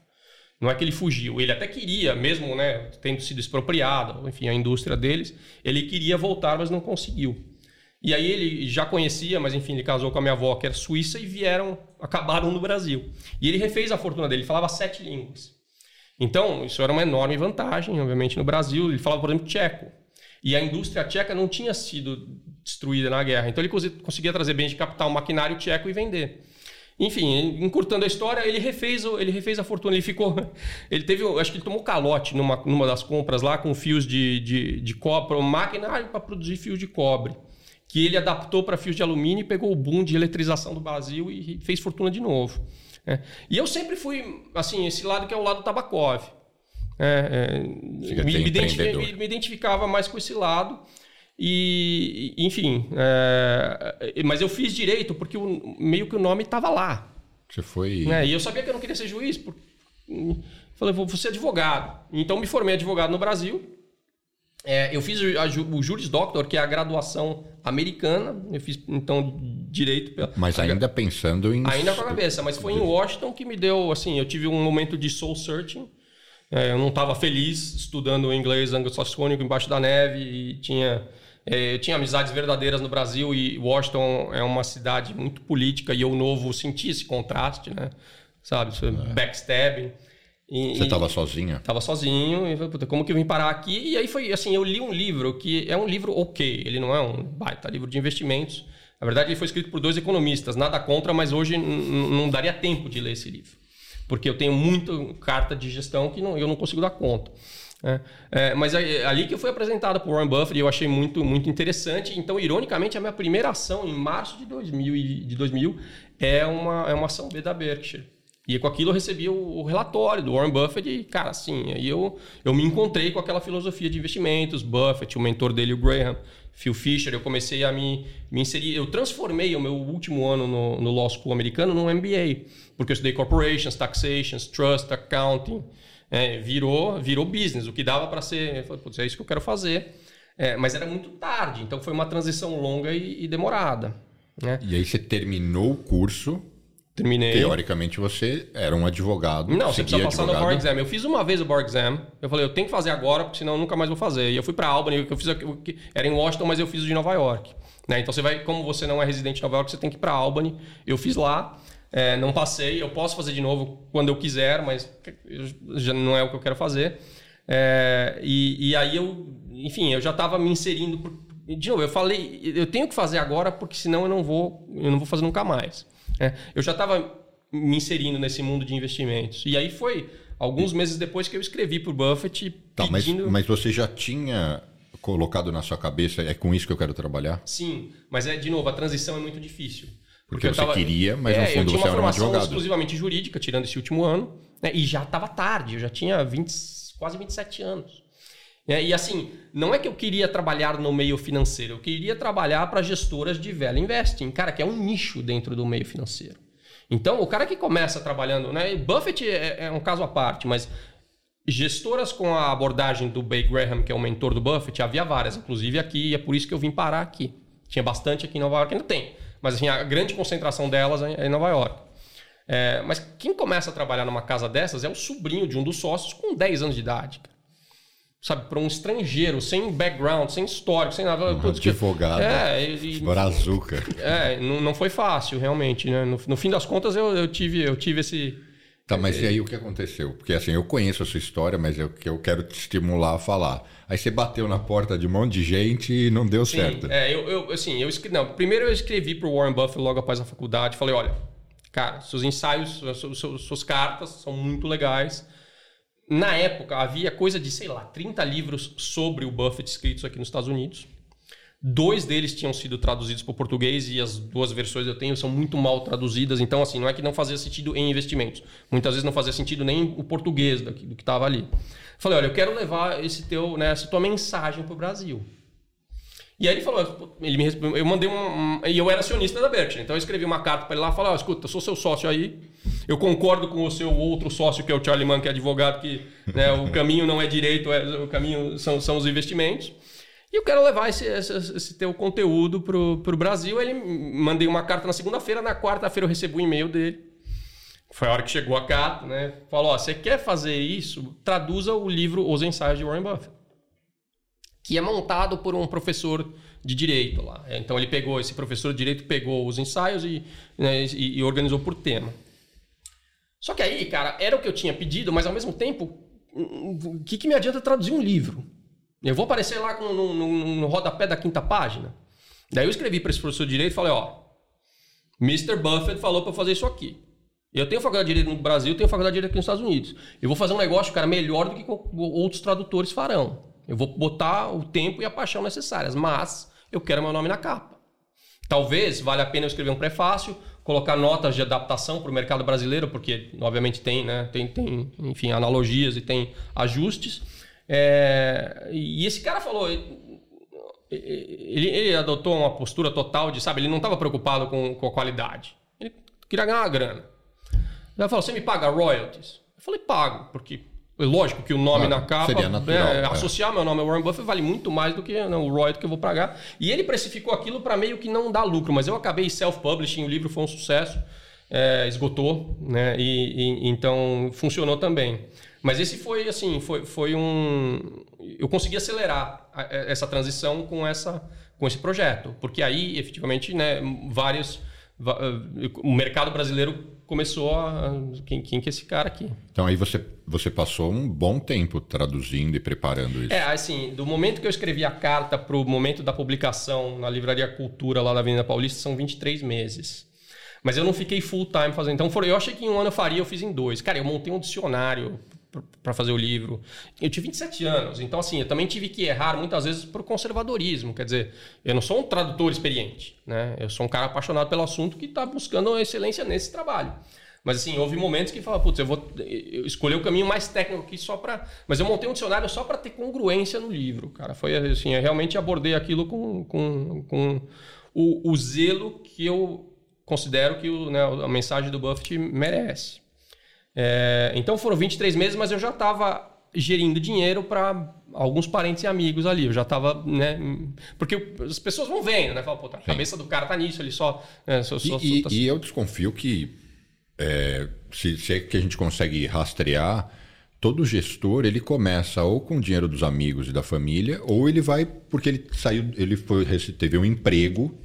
Não é que ele fugiu, ele até queria, mesmo né, tendo sido expropriado, enfim, a indústria deles, ele queria voltar, mas não conseguiu. E aí ele já conhecia, mas enfim, ele casou com a minha avó, que era suíça, e vieram, acabaram no Brasil. E ele refez a fortuna dele, ele falava sete línguas. Então, isso era uma enorme vantagem, obviamente, no Brasil. Ele falava, por exemplo, tcheco. E a indústria tcheca não tinha sido destruída na guerra. Então, ele conseguia trazer bens de capital, maquinário tcheco e vender. Enfim, encurtando a história, ele refez, ele refez a fortuna. Ele ficou. Ele teve. Acho que ele tomou calote numa, numa das compras lá com fios de, de, de cobre, maquinário para produzir fios de cobre. Que ele adaptou para fios de alumínio e pegou o boom de eletrização do Brasil e fez fortuna de novo. É. E eu sempre fui, assim, esse lado que é o lado Tabakov. É, é, me, me, me identificava mais com esse lado. E, enfim, é, mas eu fiz direito porque o, meio que o nome estava lá. Você foi. Né? E eu sabia que eu não queria ser juiz. Por... Falei, vou, ser advogado. Então me formei advogado no Brasil. É, eu fiz o, o Juris Doctor, que é a graduação americana. Eu fiz, então, direito. Pela... Mas ainda pensando em. Ainda com a cabeça, mas foi em Washington que me deu, assim, eu tive um momento de soul searching. É, eu não estava feliz estudando inglês anglo-saxônico embaixo da neve e tinha eu tinha amizades verdadeiras no Brasil e Washington é uma cidade muito política e eu novo senti esse contraste, né? Sabe, é. backstabbing. E, Você estava sozinha? Estava sozinho e falei, puta, como que eu vim parar aqui? E aí foi assim, eu li um livro que é um livro ok, ele não é um baita livro de investimentos. Na verdade, ele foi escrito por dois economistas, nada contra, mas hoje não daria tempo de ler esse livro. Porque eu tenho muita carta de gestão que não, eu não consigo dar conta. É, é, mas ali que eu fui apresentado por Warren Buffett eu achei muito, muito interessante. Então, ironicamente, a minha primeira ação em março de 2000, de 2000 é, uma, é uma ação B da Berkshire. E com aquilo eu recebi o, relatório do Warren Buffett e, cara, assim, aí eu, eu me encontrei com aquela filosofia de investimentos, Buffett, o mentor dele, o Graham, Phil Fisher, eu comecei a me, me inserir, eu transformei o meu último ano no, no Law School americano num MBA, porque eu estudei Corporations, Taxations, Trust, Accounting, é, virou, virou business, o que dava para ser, falei, é isso que eu quero fazer, é, mas era muito tarde, então foi uma transição longa e, e demorada. Né? E aí você terminou o curso Terminei. Teoricamente você era um advogado. Não, você precisa passar advogado. no Bar Exam. Eu fiz uma vez o Bar Exam. Eu falei, eu tenho que fazer agora, porque senão eu nunca mais vou fazer. E eu fui para Albany, eu fiz que era em Washington, mas eu fiz o de Nova York. Né? Então você vai, como você não é residente de Nova York, você tem que ir para Albany. Eu fiz lá, é, não passei. Eu posso fazer de novo quando eu quiser, mas já não é o que eu quero fazer. É, e, e, aí eu, enfim, eu já estava me inserindo. Por, de novo, eu falei, eu tenho que fazer agora, porque senão eu não vou, eu não vou fazer nunca mais. É, eu já estava me inserindo nesse mundo de investimentos. E aí foi alguns meses depois que eu escrevi para o Buffett tá, pedindo... Mas, mas você já tinha colocado na sua cabeça, é com isso que eu quero trabalhar? Sim, mas é de novo, a transição é muito difícil. Porque, porque você tava, queria, mas é, no fundo você era um advogado. Eu tinha uma formação exclusivamente jurídica, tirando esse último ano, né, e já estava tarde, eu já tinha 20, quase 27 anos. E assim, não é que eu queria trabalhar no meio financeiro, eu queria trabalhar para gestoras de velho investing, cara, que é um nicho dentro do meio financeiro. Então, o cara que começa trabalhando, né? Buffett é, é um caso à parte, mas gestoras com a abordagem do Bay Graham, que é o mentor do Buffett, havia várias, inclusive aqui, e é por isso que eu vim parar aqui. Tinha bastante aqui em Nova York, ainda tem, mas assim, a grande concentração delas é em Nova York. É, mas quem começa a trabalhar numa casa dessas é o sobrinho de um dos sócios com 10 anos de idade. Cara sabe, para um estrangeiro, sem background, sem histórico, sem nada. Um advogado. É, e, brazuca. É, não, não foi fácil, realmente. Né? No, no fim das contas, eu, eu, tive, eu tive esse. Tá, mas e aí o que aconteceu? Porque assim, eu conheço a sua história, mas eu, eu quero te estimular a falar. Aí você bateu na porta de um monte de gente e não deu Sim, certo. É, eu, eu assim, eu escrevi. Não, primeiro eu escrevi para o Warren Buffett logo após a faculdade. Falei, olha, cara, seus ensaios, suas, suas cartas são muito legais na época, havia coisa de, sei lá, 30 livros sobre o Buffett escritos aqui nos Estados Unidos. Dois deles tinham sido traduzidos para o português e as duas versões eu tenho são muito mal traduzidas. Então, assim, não é que não fazia sentido em investimentos. Muitas vezes não fazia sentido nem o português do que estava ali. Falei, olha, eu quero levar esse teu, né, essa tua mensagem para o Brasil. E aí ele falou, ele me eu mandei um, e eu era acionista da Berkshire, então eu escrevi uma carta para ele lá, falar, oh, escuta, eu sou seu sócio aí, eu concordo com o seu outro sócio que é o Charlie Mann, que é advogado, que né, o caminho não é direito, é, o caminho são, são os investimentos. E eu quero levar esse, esse, esse teu conteúdo para o Brasil. Ele mandei uma carta na segunda-feira, na quarta-feira eu recebi um e-mail dele. Foi a hora que chegou a carta, né? Falou: ó, você quer fazer isso? Traduza o livro Os Ensaios de Warren Buffett que é montado por um professor de direito lá. Então ele pegou, esse professor de direito pegou os ensaios e, né, e, e, organizou por tema. Só que aí, cara, era o que eu tinha pedido, mas ao mesmo tempo, o que, que me adianta traduzir um livro? Eu vou aparecer lá no, no, no, no rodapé da quinta página. Daí eu escrevi para esse professor de direito e falei, ó, Mr. Buffett falou para fazer isso aqui. Eu tenho faculdade de direito no Brasil, tenho faculdade de direito aqui nos Estados Unidos. Eu vou fazer um negócio, cara, melhor do que outros tradutores farão. Eu vou botar o tempo e a paixão necessárias, mas eu quero meu nome na capa. Talvez valha a pena eu escrever um prefácio, colocar notas de adaptação para o mercado brasileiro, porque obviamente tem, né, tem, tem, enfim, analogias e tem ajustes. É, e esse cara falou, ele, ele, adotou uma postura total de, sabe, ele não estava preocupado com, com a qualidade. Ele queria ganhar uma grana. Ele falou, você me paga royalties? Eu falei, pago, porque Lógico que o nome claro, na capa, natural, é, é. associar meu nome ao Warren Buffett vale muito mais do que né, o royalty que eu vou pagar. E ele precificou aquilo para meio que não dar lucro, mas eu acabei self-publishing, o livro foi um sucesso, é, esgotou, né? E, e, então funcionou também. Mas esse foi assim, foi, foi um. Eu consegui acelerar essa transição com, essa, com esse projeto, porque aí efetivamente, né, vários. O mercado brasileiro começou a. Quem, quem que é esse cara aqui? Então aí você, você passou um bom tempo traduzindo e preparando isso. É, assim, do momento que eu escrevi a carta para o momento da publicação na Livraria Cultura lá da Avenida Paulista, são 23 meses. Mas eu não fiquei full time fazendo. Então eu achei que em um ano eu faria, eu fiz em dois. Cara, eu montei um dicionário para fazer o livro. Eu tive 27 anos, então assim, eu também tive que errar muitas vezes por conservadorismo. Quer dizer, eu não sou um tradutor experiente, né? Eu sou um cara apaixonado pelo assunto que está buscando a excelência nesse trabalho. Mas assim, houve momentos que fala, putz, eu vou escolher o caminho mais técnico aqui só para, mas eu montei um dicionário só para ter congruência no livro, cara. Foi assim, eu realmente abordei aquilo com, com, com o, o zelo que eu considero que o, né, a mensagem do Buffett merece. É, então foram 23 meses, mas eu já estava gerindo dinheiro para alguns parentes e amigos ali. Eu já estava, né? Porque as pessoas vão vendo, né? Falam, pô, tá, a cabeça do cara tá nisso, ele só. É, só, só e, tá... e, eu desconfio que é, se, se é que a gente consegue rastrear, todo gestor ele começa ou com o dinheiro dos amigos e da família, ou ele vai porque ele saiu, ele foi, teve um emprego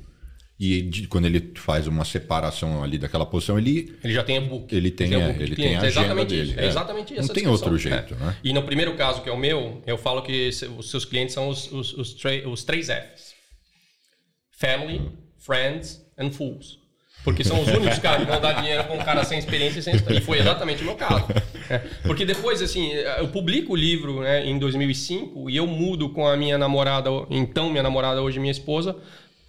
e de, quando ele faz uma separação ali daquela posição, ele. Ele já tem a book. Ele tem, ele tem, ele tem a é agenda dele. É exatamente isso. Não tem outro jeito, é. né? E no primeiro caso, que é o meu, eu falo que os seus clientes são os, os, os, os três Fs: Family, hum. Friends and Fools. Porque são os únicos caras que vão dar dinheiro para um cara sem experiência e sem E foi exatamente o meu caso. É, porque depois, assim, eu publico o livro né, em 2005 e eu mudo com a minha namorada, então minha namorada, hoje minha esposa,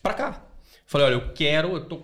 para cá. Falei, olha, eu quero, eu tô,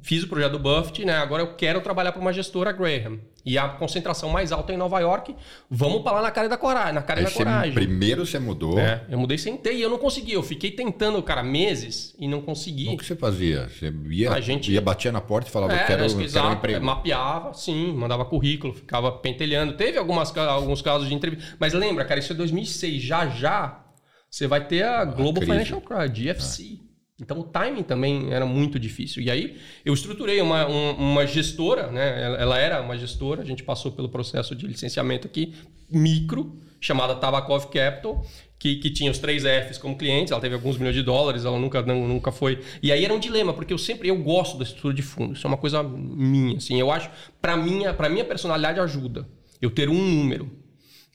fiz o projeto do Buffett, né? Agora eu quero trabalhar para uma gestora Graham. E a concentração mais alta é em Nova York. Vamos para lá na cara da coragem, na cara Aí da coragem. Primeiro você mudou. É, eu mudei sentei e eu não consegui. Eu fiquei tentando, cara, meses e não consegui. O que você fazia? Você ia, a gente... ia batia na porta e falava, é, quero, né, quero um emprego. Mapeava, sim, mandava currículo, ficava pentelhando. Teve algumas, alguns casos de entrevista. Mas lembra, cara, isso é 2006. Já já você vai ter a Global a Financial Crisis, GFC. É. Então o timing também era muito difícil. E aí eu estruturei uma, uma gestora, né? Ela, ela, era uma gestora, a gente passou pelo processo de licenciamento aqui, micro, chamada Tabakov Capital, que, que tinha os três Fs como clientes, ela teve alguns milhões de dólares, ela nunca, não, nunca foi. E aí era um dilema, porque eu sempre eu gosto da estrutura de fundo, isso é uma coisa minha. Assim, eu acho, para minha, minha personalidade ajuda eu ter um número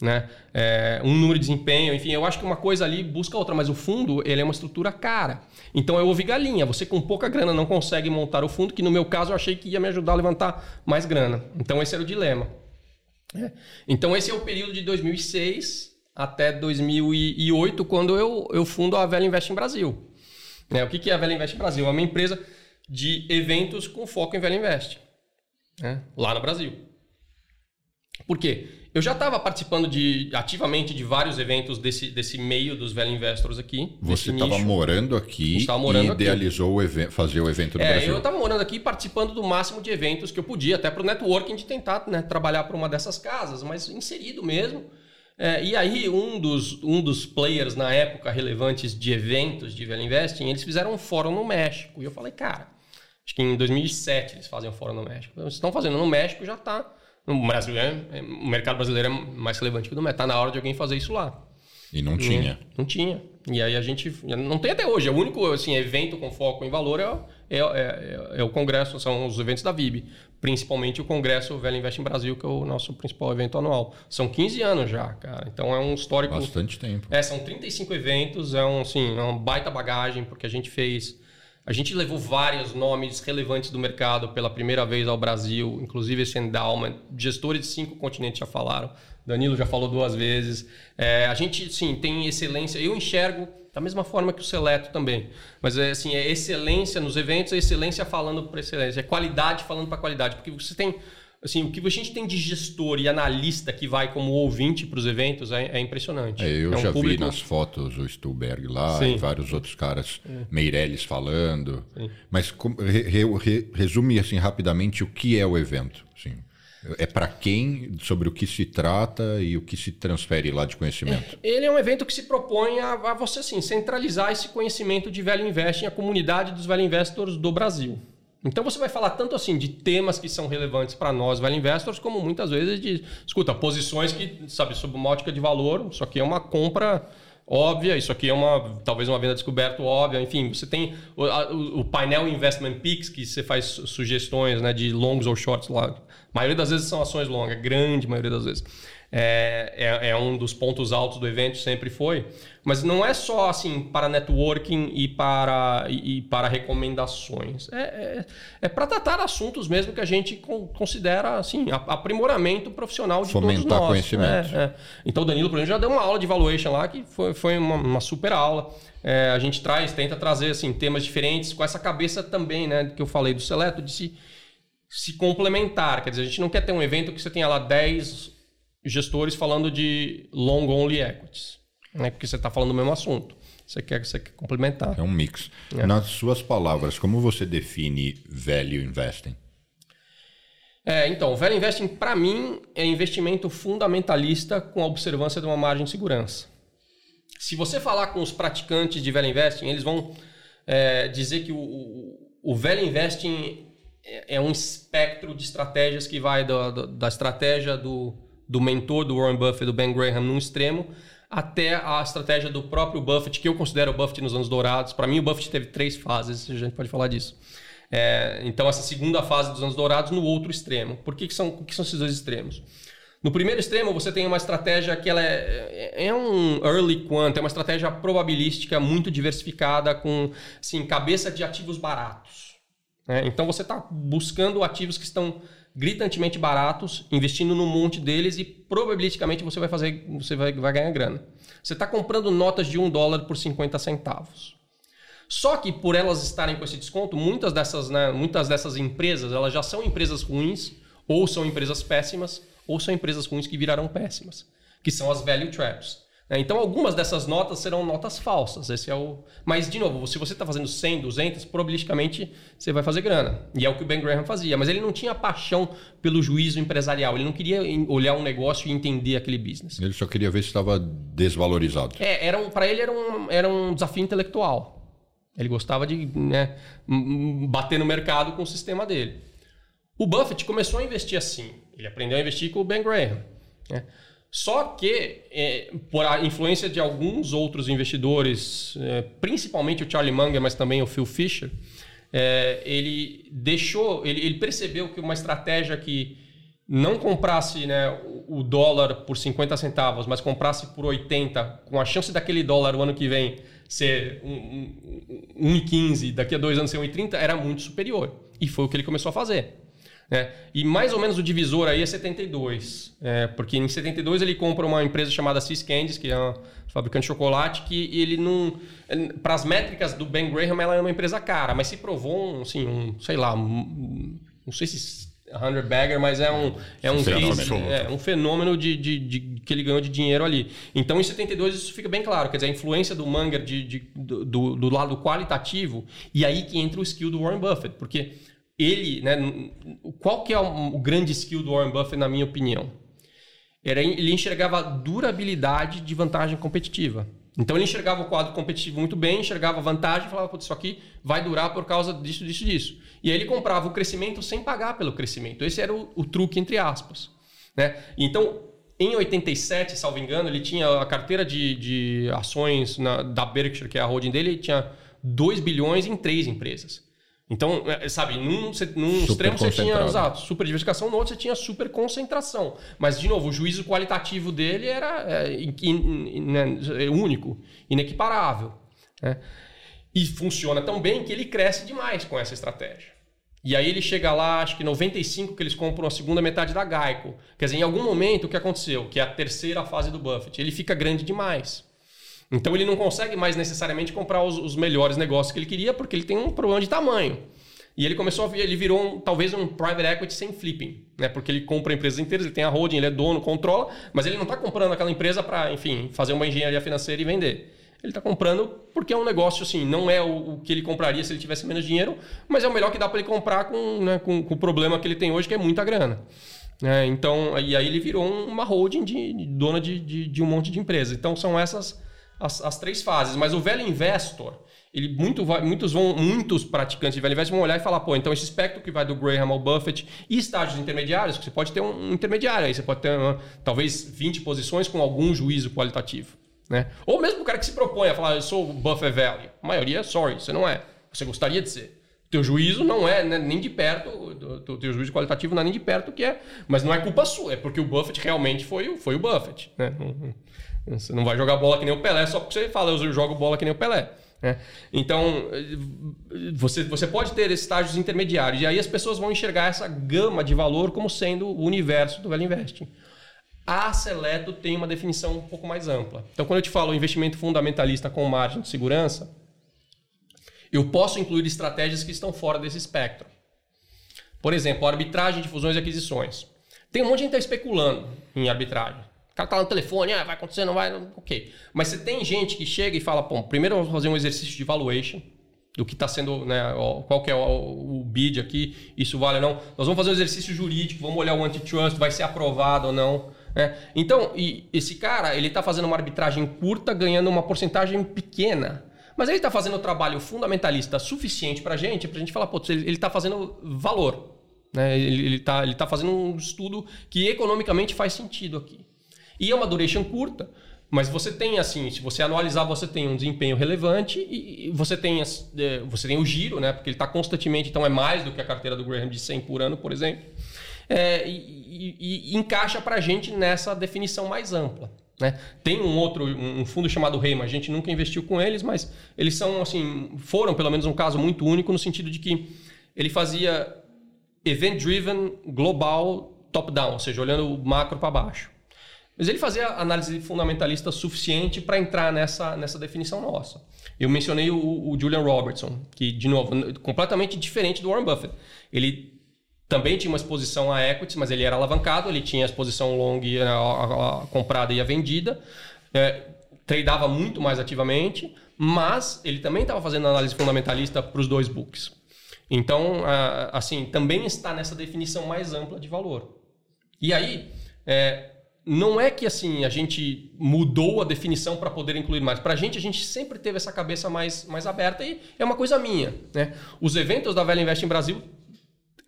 né? É, um número de desempenho, enfim, eu acho que uma coisa ali busca outra, mas o fundo ele é uma estrutura cara. Então eu ouvi galinha. Você com pouca grana não consegue montar o fundo, que no meu caso eu achei que ia me ajudar a levantar mais grana. Então esse era o dilema. É. Então esse é o período de 2006 até 2008, quando eu, eu fundo a Velha Invest em Brasil. É, o que, que é a Velha Invest Brasil? É uma empresa de eventos com foco em Velha Invest, né? lá no Brasil. Por quê? Eu já estava participando de, ativamente de vários eventos desse, desse meio dos velho investors aqui. Você estava morando aqui morando e idealizou aqui. O fazer o evento no é, Brasil. Eu estava morando aqui participando do máximo de eventos que eu podia, até para o networking de tentar né, trabalhar para uma dessas casas, mas inserido mesmo. É, e aí, um dos, um dos players na época relevantes de eventos de velho investing, eles fizeram um fórum no México. E eu falei, cara, acho que em 2007 eles fazem um fórum no México. Eles estão fazendo no México, já está no Brasil, é, é, o mercado brasileiro é mais relevante que o do Meta. Está na hora de alguém fazer isso lá. E não tinha. Não, não tinha. E aí a gente. Não tem até hoje. É o único assim, evento com foco em valor é, é, é, é, o Congresso, são os eventos da VIB. Principalmente o Congresso Velho Invest em Brasil, que é o nosso principal evento anual. São 15 anos já, cara. Então é um histórico. Bastante tempo. É, são 35 eventos, é um, assim, é uma baita bagagem, porque a gente fez a gente levou vários nomes relevantes do mercado pela primeira vez ao Brasil, inclusive esse endowment. Gestores de cinco continentes já falaram. Danilo já falou duas vezes. É, a gente, sim, tem excelência. Eu enxergo da mesma forma que o Seleto também. Mas é assim, é excelência nos eventos, é excelência falando para excelência, é qualidade falando para qualidade, porque você tem assim, o que a gente tem de gestor e analista que vai como ouvinte para os eventos é, é impressionante. É, eu é um já público... vi nas fotos o Stuhlberg lá Sim. e vários outros caras, é. Meirelles falando. Sim. Mas re, re, resume assim rapidamente o que é o evento. Assim. É para quem, sobre o que se trata e o que se transfere lá de conhecimento? É, ele é um evento que se propõe a, a você assim, centralizar esse conhecimento de velho investing, a comunidade dos velho investors do Brasil. Então você vai falar tanto assim de temas que são relevantes para nós, value investors, como muitas vezes de, escuta, posições que, sabe, sob uma ótica de valor, isso aqui é uma compra óbvia, isso aqui é uma talvez uma venda descoberta óbvia, enfim, você tem o, a, o, painel Investment Picks que você faz sugestões, né, de longs ou shorts lá. A maioria das vezes são ações longas, grande maioria das vezes. É, é, é, um dos pontos altos do evento, sempre foi. Mas não é só assim para networking e para, e, e para recomendações. É, é, é para tratar assuntos mesmo que a gente considera assim, aprimoramento profissional de Fomentar todos nós. conhecimento. É, é. Então o Danilo, por exemplo, já deu uma aula de valuation lá que foi, foi uma, uma super aula. É, a gente traz, tenta trazer assim, temas diferentes com essa cabeça também, né? Que eu falei do Seleto, de se, se complementar. Quer dizer, a gente não quer ter um evento que você tenha lá 10 gestores falando de long only equities, né? Porque você está falando do mesmo assunto. Você quer, você quer complementar. É um mix. É. Nas suas palavras, como você define value investing? É, então, value investing para mim é investimento fundamentalista com a observância de uma margem de segurança. Se você falar com os praticantes de value investing, eles vão é, dizer que o, o, o value investing é, é um espectro de estratégias que vai da, da, da estratégia do do mentor do Warren Buffett, do Ben Graham, num extremo, até a estratégia do próprio Buffett, que eu considero o Buffett nos anos dourados. Para mim, o Buffett teve três fases, a gente pode falar disso. É, então, essa segunda fase dos anos dourados no outro extremo. Por que, que, são, que são esses dois extremos? No primeiro extremo, você tem uma estratégia que ela é, é, é um early quant, é uma estratégia probabilística muito diversificada, com assim, cabeça de ativos baratos. Né? Então, você está buscando ativos que estão gritantemente baratos, investindo num monte deles e probabilisticamente você vai fazer, você vai, vai ganhar grana. Você está comprando notas de um dólar por 50 centavos. Só que por elas estarem com esse desconto, muitas dessas, né, muitas dessas empresas elas já são empresas ruins, ou são empresas péssimas, ou são empresas ruins que virarão péssimas, que são as value traps. Né? Então, algumas dessas notas serão notas falsas. Esse é o. Mas, de novo, se você está fazendo 100, 200, probabilisticamente você vai fazer grana. E é o que o Ben Graham fazia. Mas ele não tinha paixão pelo juízo empresarial. Ele não queria olhar um negócio e entender aquele business. Ele só queria ver se estava desvalorizado. É, era um, para ele era um, era um desafio intelectual. Ele gostava de né, bater no mercado com o sistema dele. O Buffett começou a investir assim. Ele aprendeu a investir com o Ben Graham. Né? Só que, é, por a influência de alguns outros investidores, é, principalmente o Charlie Munger, mas também o Phil Fisher, é, ele deixou, ele, ele, percebeu que uma estratégia que não comprasse né, o dólar por 50 centavos, mas comprasse por 80, com a chance daquele dólar o ano que vem ser 1,15, daqui a dois anos ser 1,30, era muito superior. E foi o que ele começou a fazer. Né? E mais ou menos o divisor aí é 72, é, porque em 72 ele compra uma empresa chamada Cis Candies, que é um fabricante de chocolate, que ele não... Para as métricas do Ben Graham, ela é uma empresa cara, mas se provou um, assim, um sei lá, um, não sei se 100 bagger, mas é um, é um, case, é um fenômeno de, de, de, que ele ganhou de dinheiro ali. Então, em 72, isso fica bem claro. Quer dizer, a influência do Munger de, de do, do, lado qualitativo, e aí que entra o skill do Warren Buffett. Porque ele, né, qual que é o, grande skill do Warren Buffett, na minha opinião? Era, ele enxergava durabilidade de vantagem competitiva. Então ele enxergava o quadro competitivo muito bem, enxergava vantagem e falava, putz, isso aqui vai durar por causa disso, disso, disso. E aí ele comprava o crescimento sem pagar pelo crescimento. Esse era o, o truque, entre aspas. Né? Então, em 87, salvo engano, ele tinha a carteira de, de ações na, da Berkshire, que é a holding dele, ele tinha 2 bilhões em três empresas. Então, é, sabe, num, num extremo você tinha exato, super diversificação, no outro você tinha super concentração. Mas, de novo, o juízo qualitativo dele era é, in, in, né, é, único, inequiparável. Né? E funciona tão bem que ele cresce demais com essa estratégia. E aí ele chega lá, acho que 95 que eles compram a segunda metade da Geico. Quer dizer, em algum momento o que aconteceu? Que é a terceira fase do Buffett. Ele fica grande demais. Então ele não consegue mais necessariamente comprar os, os, melhores negócios que ele queria, porque ele tem um problema de tamanho. E ele começou a ele virou um, talvez um private equity sem flipping, né? Porque ele compra empresas inteiras, ele tem a holding, ele é dono, controla, mas ele não está comprando aquela empresa para, enfim, fazer uma engenharia financeira e vender. Ele está comprando porque é um negócio assim, não é o, o, que ele compraria se ele tivesse menos dinheiro, mas é o melhor que dá para ele comprar com, né, com, com, o problema que ele tem hoje, que é muita grana. É, então, e aí ele virou uma holding de, de dona de, de, de um monte de empresas. Então são essas as, as três fases. Mas o velho investor, ele muito muitos vão muitos praticantes de velho investor vão olhar e falar, pô, então esse espectro que vai do Graham ao Buffett e estágios intermediários, você pode ter um intermediário aí, você pode ter uma, talvez 20 posições com algum juízo qualitativo, né? Ou mesmo o cara que se propõe a falar, eu sou o Buffett Value. A maioria, sorry, você não é. Você gostaria de ser. teu juízo não é né, nem de perto, o teu juízo qualitativo não é nem de perto o que é, mas não é culpa sua, é porque o Buffett realmente foi, foi o Buffett. Né? Você não vai jogar bola que nem o Pelé só porque você fala, eu jogo bola que nem o Pelé. Né? Então, você, você pode ter estágios intermediários, e aí as pessoas vão enxergar essa gama de valor como sendo o universo do Velho Investing. A Seleto tem uma definição um pouco mais ampla. Então, quando eu te falo investimento fundamentalista com margem de segurança, eu posso incluir estratégias que estão fora desse espectro. Por exemplo, arbitragem de fusões e aquisições. Tem um monte de gente que está especulando em arbitragem. O cara tá no telefone, ah, vai acontecer, não vai, ok. Mas você tem gente que chega e fala, bom, primeiro vamos fazer um exercício de valuation do que está sendo, né, qual que é o, o, bid aqui, isso vale ou não. Nós vamos fazer um exercício jurídico, vamos olhar o antitrust, vai ser aprovado ou não. Né? Então, esse cara, ele está fazendo uma arbitragem curta, ganhando uma porcentagem pequena. Mas ele está fazendo o trabalho fundamentalista suficiente para a gente, para a gente falar, pô, ele está fazendo valor. Né? Ele está ele tá fazendo um estudo que economicamente faz sentido aqui. E é uma duration curta, mas você tem assim, se você analisar, você tem um desempenho relevante e você tem, é, você tem o giro, né? Porque ele está constantemente, então é mais do que a carteira do Graham de 100 por ano, por exemplo. É, e, e, e, encaixa para a gente nessa definição mais ampla. Né? Tem um outro, um fundo chamado Reima, a gente nunca investiu com eles, mas eles são assim, foram pelo menos um caso muito único no sentido de que ele fazia event driven global top down, ou seja, olhando o macro para baixo. Mas ele fazia análise fundamentalista suficiente para entrar nessa, nessa definição nossa. Eu mencionei o, o, Julian Robertson, que, de novo, completamente diferente do Warren Buffett. Ele também tinha uma exposição a equities, mas ele era alavancado, ele tinha a exposição long, a, a, a comprada e a vendida, é, tradeava muito mais ativamente, mas ele também estava fazendo análise fundamentalista para os dois books. Então, assim, também está nessa definição mais ampla de valor. E aí, é, não é que assim a gente mudou a definição para poder incluir mais. Para a gente, a gente sempre teve essa cabeça mais, mais aberta e é uma coisa minha. Né? Os eventos da Velha Invest em Brasil,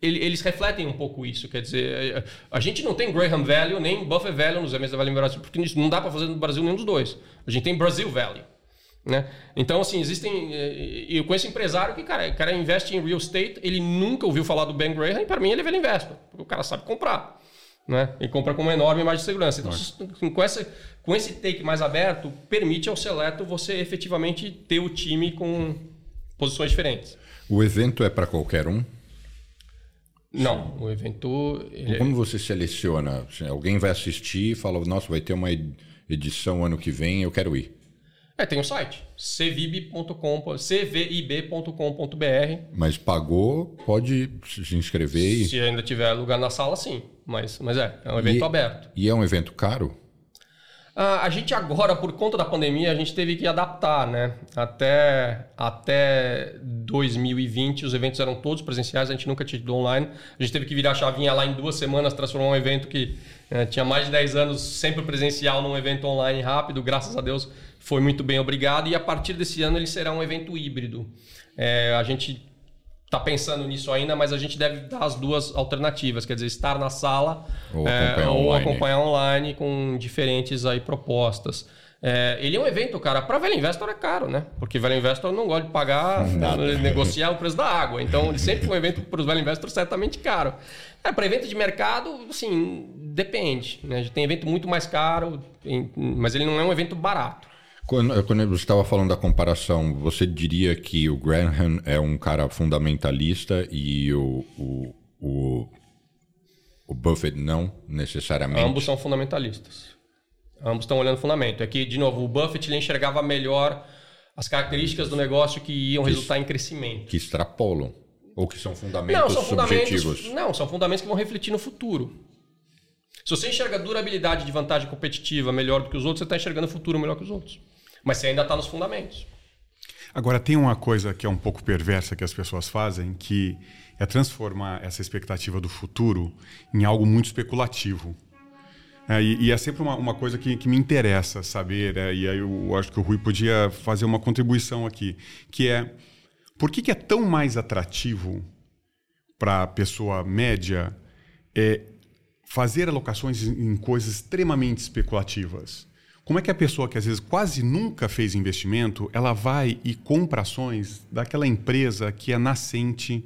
eles refletem um pouco isso. Quer dizer, a gente não tem Graham Value nem Buffett Value nos eventos da Invest Brasil, porque não dá para fazer no Brasil nenhum dos dois. A gente tem Brasil Value. Né? Então, assim, existem. Eu conheço empresário que, cara, o cara investe em real estate, ele nunca ouviu falar do Ben Graham, e para mim ele é velho investor. O cara sabe comprar né? E compra com uma enorme margem de segurança. Então, assim, com, essa, com esse take mais aberto, permite ao seleto você efetivamente ter o time com posições diferentes. O evento é para qualquer um? Não, o evento. É Como você seleciona? Alguém vai assistir e fala: Nossa, vai ter uma edição ano que vem, eu quero ir. É, tem um site, cvib.com, cvib.com.br. Mas pagou, pode se inscrever e... Se ainda tiver lugar na sala, sim. Mas, mas é, é um evento e, aberto. E é um evento caro? Ah, a gente agora, por conta da pandemia, a gente teve que adaptar, né? Até, até 2020, os eventos eram todos presenciais, a gente nunca tinha ido online. A gente teve que virar a chavinha lá em duas semanas, transformar um evento que é, tinha mais de 10 anos sempre presencial num evento online rápido, graças a Deus foi muito bem, obrigado. E a partir desse ano ele será um evento híbrido. É, a gente está pensando nisso ainda, mas a gente deve dar as duas alternativas, quer dizer, estar na sala ou, é, acompanhar, ou online. acompanhar online com diferentes aí propostas. É, ele é um evento, cara, para velho investor é caro, né? Porque velho investor não gosta de pagar, negociar o preço da água. Então, ele sempre foi um evento para os velho investors certamente caro. É, para evento de mercado, assim, depende. Né? Tem evento muito mais caro, mas ele não é um evento barato. Quando, quando você estava falando da comparação, você diria que o Graham é um cara fundamentalista e o, o, o, o Buffett não necessariamente? Ambos são fundamentalistas. Ambos estão olhando fundamento. É que, de novo, o Buffett ele enxergava melhor as características do negócio que iam que, resultar em crescimento. Que extrapolam. Ou que são fundamentos não, são subjetivos? Fundamentos, não, são fundamentos que vão refletir no futuro. Se você enxerga durabilidade de vantagem competitiva melhor do que os outros, você está enxergando o futuro melhor que os outros. Mas você ainda está nos fundamentos. Agora, tem uma coisa que é um pouco perversa que as pessoas fazem, que é transformar essa expectativa do futuro em algo muito especulativo. É, e, e, é sempre uma, uma coisa que, que, me interessa saber, é, e aí eu, acho que o Rui podia fazer uma contribuição aqui, que é por que, que é tão mais atrativo para a pessoa média é, fazer alocações em coisas extremamente especulativas? Como é que a pessoa que às vezes quase nunca fez investimento, ela vai e compra ações daquela empresa que é nascente,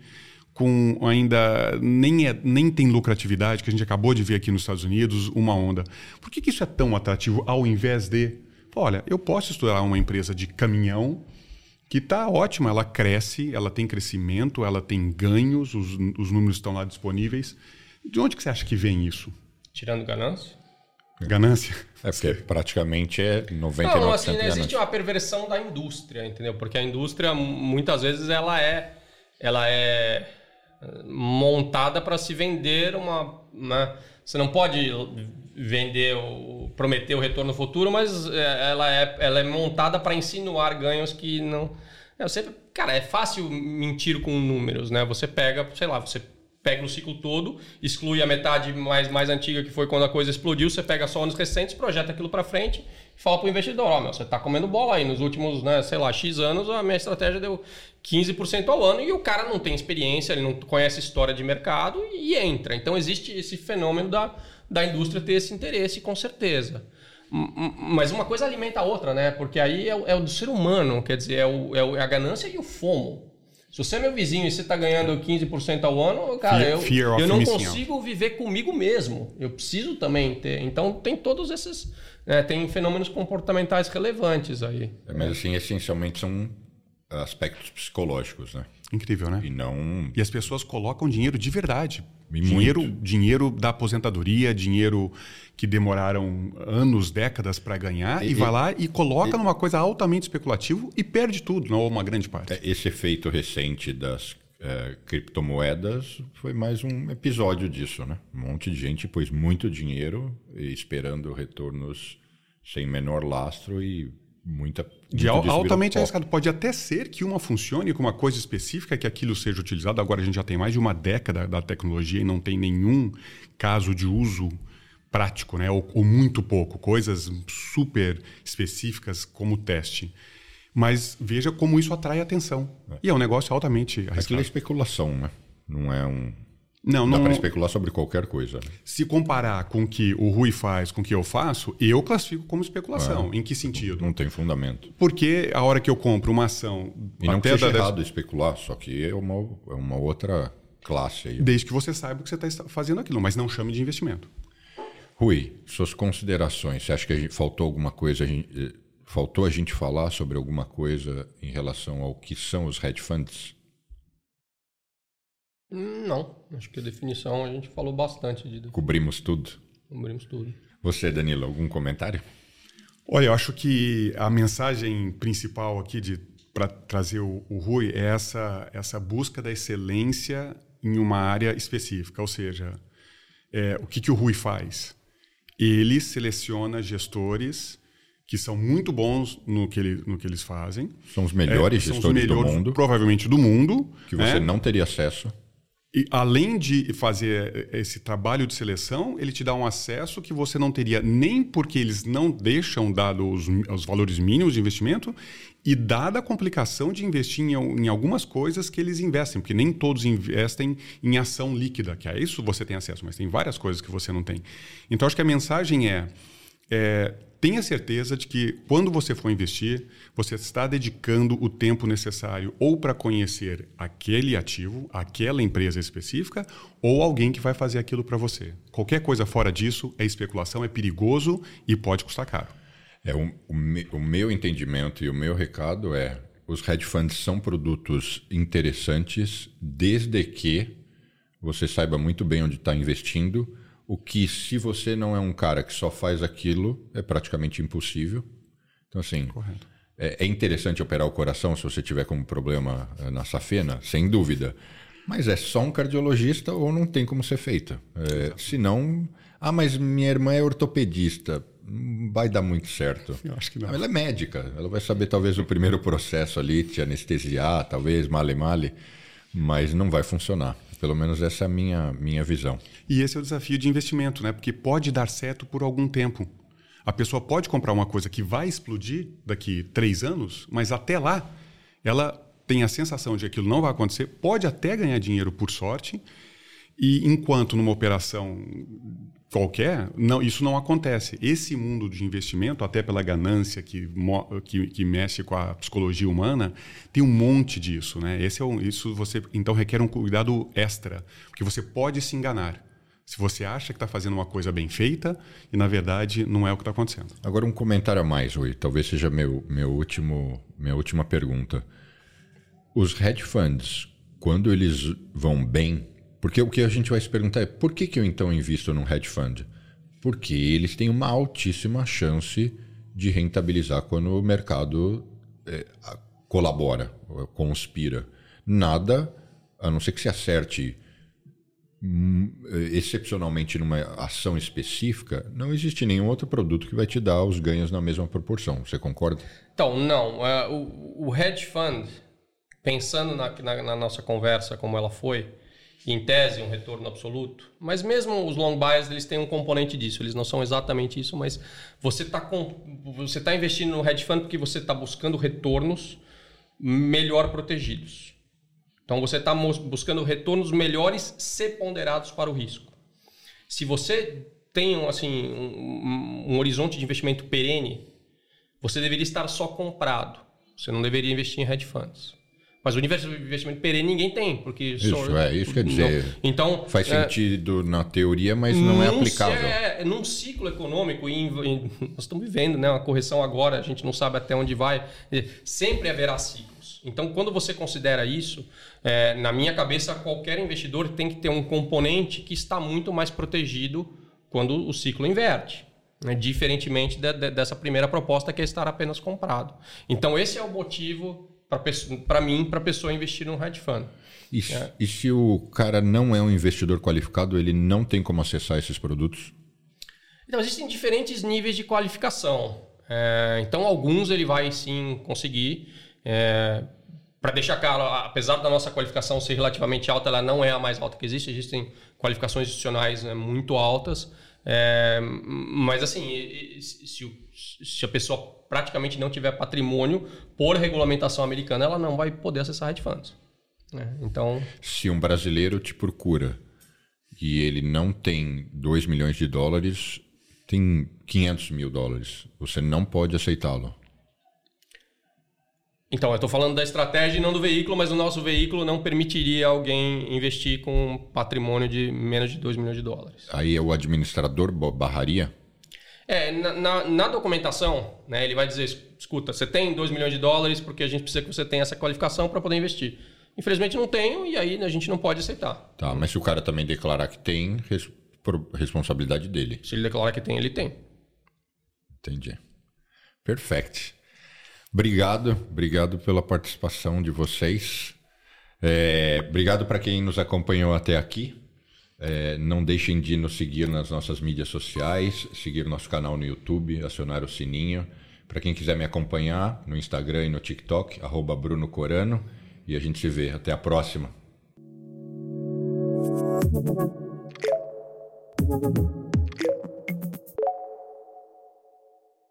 com ainda nem, é, nem tem lucratividade, que a gente acabou de ver aqui nos Estados Unidos, uma onda. Por que, que isso é tão atrativo ao invés de, olha, eu posso estudar uma empresa de caminhão que está ótima, ela cresce, ela tem crescimento, ela tem ganhos, os, os números estão lá disponíveis. De onde que você acha que vem isso? Tirando ganância? Ganância? É porque praticamente é 99% Não, não assim, não ganância. existe uma perversão da indústria, entendeu? Porque a indústria muitas vezes ela é ela é montada para se vender uma, né? Você não pode vender o prometer o retorno futuro, mas é, ela é, ela é montada para insinuar ganhos que não. É, você, cara, é fácil mentir com números, né? Você pega, sei lá, você pega o ciclo todo, exclui a metade mais, mais antiga que foi quando a coisa explodiu, você pega só anos recentes, projeta aquilo para frente e fala para o investidor, ó, oh, meu, você está comendo bola aí, nos últimos, né, sei lá, X anos a minha estratégia deu 15% ao ano e o cara não tem experiência, ele não conhece história de mercado e entra. Então existe esse fenômeno da, da indústria ter esse interesse, com certeza. Mas uma coisa alimenta a outra, né? Porque aí é, é o do ser humano, quer dizer, é, o, é, é a ganância e o fomo. Se você é meu vizinho e você está ganhando 15% ao ano, cara, fear, eu, fear eu não consigo viver comigo mesmo. Eu preciso também ter. Então tem todos esses. Né, tem fenômenos comportamentais relevantes aí. É, mas assim, essencialmente são aspectos psicológicos, né? Incrível, né? E não. E as pessoas colocam dinheiro de verdade. E dinheiro, muito. dinheiro da aposentadoria, dinheiro que demoraram anos, décadas para ganhar, e, e, vai lá e coloca e, numa coisa altamente especulativa e perde tudo, não uma grande parte. É, esse efeito recente das é, criptomoedas foi mais um episódio disso, né? Um monte de gente pôs muito dinheiro esperando retornos sem menor lastro e muita de altamente arriscado. Pode até ser que uma funcione com uma coisa específica, que aquilo seja utilizado. Agora a gente já tem mais de uma década da tecnologia e não tem nenhum caso de uso prático, né? ou, ou muito pouco, coisas super específicas como teste. Mas veja como isso atrai atenção. É. E é um negócio altamente arriscado. Aquilo é especulação, né? Não é um não, Dá não para especular sobre qualquer coisa. Né? Se comparar com o que o Rui faz, com o que eu faço, eu classifico como especulação. É. Em que sentido? Não tem fundamento. Porque a hora que eu compro uma ação... E não é errado especular, só que é uma, é uma outra classe aí. Desde que você saiba que você está fazendo aquilo, mas não chame de investimento. Rui, suas considerações. Você acha que gente, faltou alguma coisa... A gente, eh, faltou a gente falar sobre alguma coisa em relação ao que são os hedge funds? Não, acho que a definição a gente falou bastante de. Cobrimos tudo. Cobrimos tudo. Você, Danilo, algum comentário? Olha, eu acho que a mensagem principal aqui de para trazer o, o Rui é essa essa busca da excelência em uma área específica, ou seja, é, o que, que o Rui faz? Ele seleciona gestores que são muito bons no que, ele, no que eles fazem. São os melhores é, gestores os melhores, do mundo. Provavelmente do mundo. Que você é. não teria acesso. E além de fazer esse trabalho de seleção, ele te dá um acesso que você não teria nem porque eles não deixam dado os, os valores mínimos de investimento e dada a complicação de investir em, em, algumas coisas que eles investem, porque nem todos investem em ação líquida, que a isso você tem acesso, mas tem várias coisas que você não tem. Então acho que a mensagem é, é tenha certeza de que quando você for investir, você está dedicando o tempo necessário ou para conhecer aquele ativo, aquela empresa específica, ou alguém que vai fazer aquilo para você. Qualquer coisa fora disso é especulação, é perigoso e pode custar caro. É, o, o, me, o meu entendimento e o meu recado é: os hedge funds são produtos interessantes desde que você saiba muito bem onde está investindo o que, se você não é um cara que só faz aquilo, é praticamente impossível. Então, assim, é, é, interessante operar o coração se você tiver como problema eh, na safena, sem dúvida. Mas é só um cardiologista ou não tem como ser feita. É, se não, ah, mas minha irmã é ortopedista. Não vai dar muito certo. Eu acho que não. Ela é médica. Ela vai saber talvez o primeiro processo ali, te anestesiar, talvez, male male, mas não vai funcionar. Pelo menos essa é a minha, minha visão. E esse é o desafio de investimento, né? Porque pode dar certo por algum tempo. A pessoa pode comprar uma coisa que vai explodir daqui três anos, mas até lá ela tem a sensação de que aquilo não vai acontecer, pode até ganhar dinheiro por sorte, E enquanto numa operação qualquer, não, isso não acontece. Esse mundo de investimento, até pela ganância que, que, que, mexe com a psicologia humana, tem um monte disso. Né? Esse é um, isso você então requer um cuidado extra, porque você pode se enganar. Se você acha que está fazendo uma coisa bem feita e na verdade não é o que está acontecendo. Agora um comentário a mais, Rui. Talvez seja meu, meu último, minha última pergunta. Os hedge funds, quando eles vão bem, porque o que a gente vai se perguntar é por que, que eu então invisto num hedge fund? Porque eles têm uma altíssima chance de rentabilizar quando o mercado é, colabora, conspira. Nada, a não ser que se acerte hum, excepcionalmente numa ação específica, não existe nenhum outro produto que vai te dar os ganhos na mesma proporção. Você concorda? Então, não. Uh, o, o, hedge fund, pensando na, na, na nossa conversa como ela foi, em tese, um retorno absoluto. Mas mesmo os long buys, eles têm um componente disso. Eles não são exatamente isso, mas você está você tá investindo no hedge fund porque você está buscando retornos melhor protegidos. Então, você está buscando retornos melhores se ponderados para o risco. Se você tem assim, um, um horizonte de investimento perene, você deveria estar só comprado. Você não deveria investir em hedge funds. Mas o universo de investimento perene ninguém tem, porque isso só, é isso quer dizer. Não. Então faz é, sentido na teoria, mas não é aplicável. É, é, num ciclo econômico, e, nós estamos vivendo, né, uma correção agora, a gente não sabe até onde vai. Sempre haverá ciclos. Então, quando você considera isso, é, na minha cabeça, qualquer investidor tem que ter um componente que está muito mais protegido quando o ciclo inverte. Né, diferentemente de, de, dessa primeira proposta que é estar apenas comprado. Então, esse é o motivo para mim, para a pessoa investir num hedge fund. E, é. e se o cara não é um investidor qualificado, ele não tem como acessar esses produtos? Então, existem diferentes níveis de qualificação. É, então, alguns ele vai sim conseguir. É, para deixar claro, apesar da nossa qualificação ser relativamente alta, ela não é a mais alta que existe. Existem qualificações institucionais né, muito altas. É, mas, assim, se, se a pessoa praticamente não tiver patrimônio, por regulamentação americana, ela não vai poder acessar hedge funds. Né? Então, se um brasileiro te procura e ele não tem 2 milhões de dólares, tem 500 mil dólares, você não pode aceitá-lo. Então, eu estou falando da estratégia e não do veículo, mas o nosso veículo não permitiria alguém investir com um patrimônio de menos de 2 milhões de dólares. Aí é o administrador barraria? É, na, na, na, documentação, né, ele vai dizer, escuta, você tem 2 milhões de dólares porque a gente precisa que você tenha essa qualificação para poder investir. Infelizmente não tenho e aí a gente não pode aceitar. Tá, mas se o cara também declarar que tem, res, por responsabilidade dele. Se ele declarar que tem, ele tem. Entendi. Perfeito. Obrigado, obrigado pela participação de vocês. É, obrigado para quem nos acompanhou até aqui. É, não deixem de nos seguir nas nossas mídias sociais, seguir nosso canal no YouTube, acionar o sininho. Para quem quiser me acompanhar no Instagram e no TikTok, arroba Bruno Corano. E a gente se vê. Até a próxima.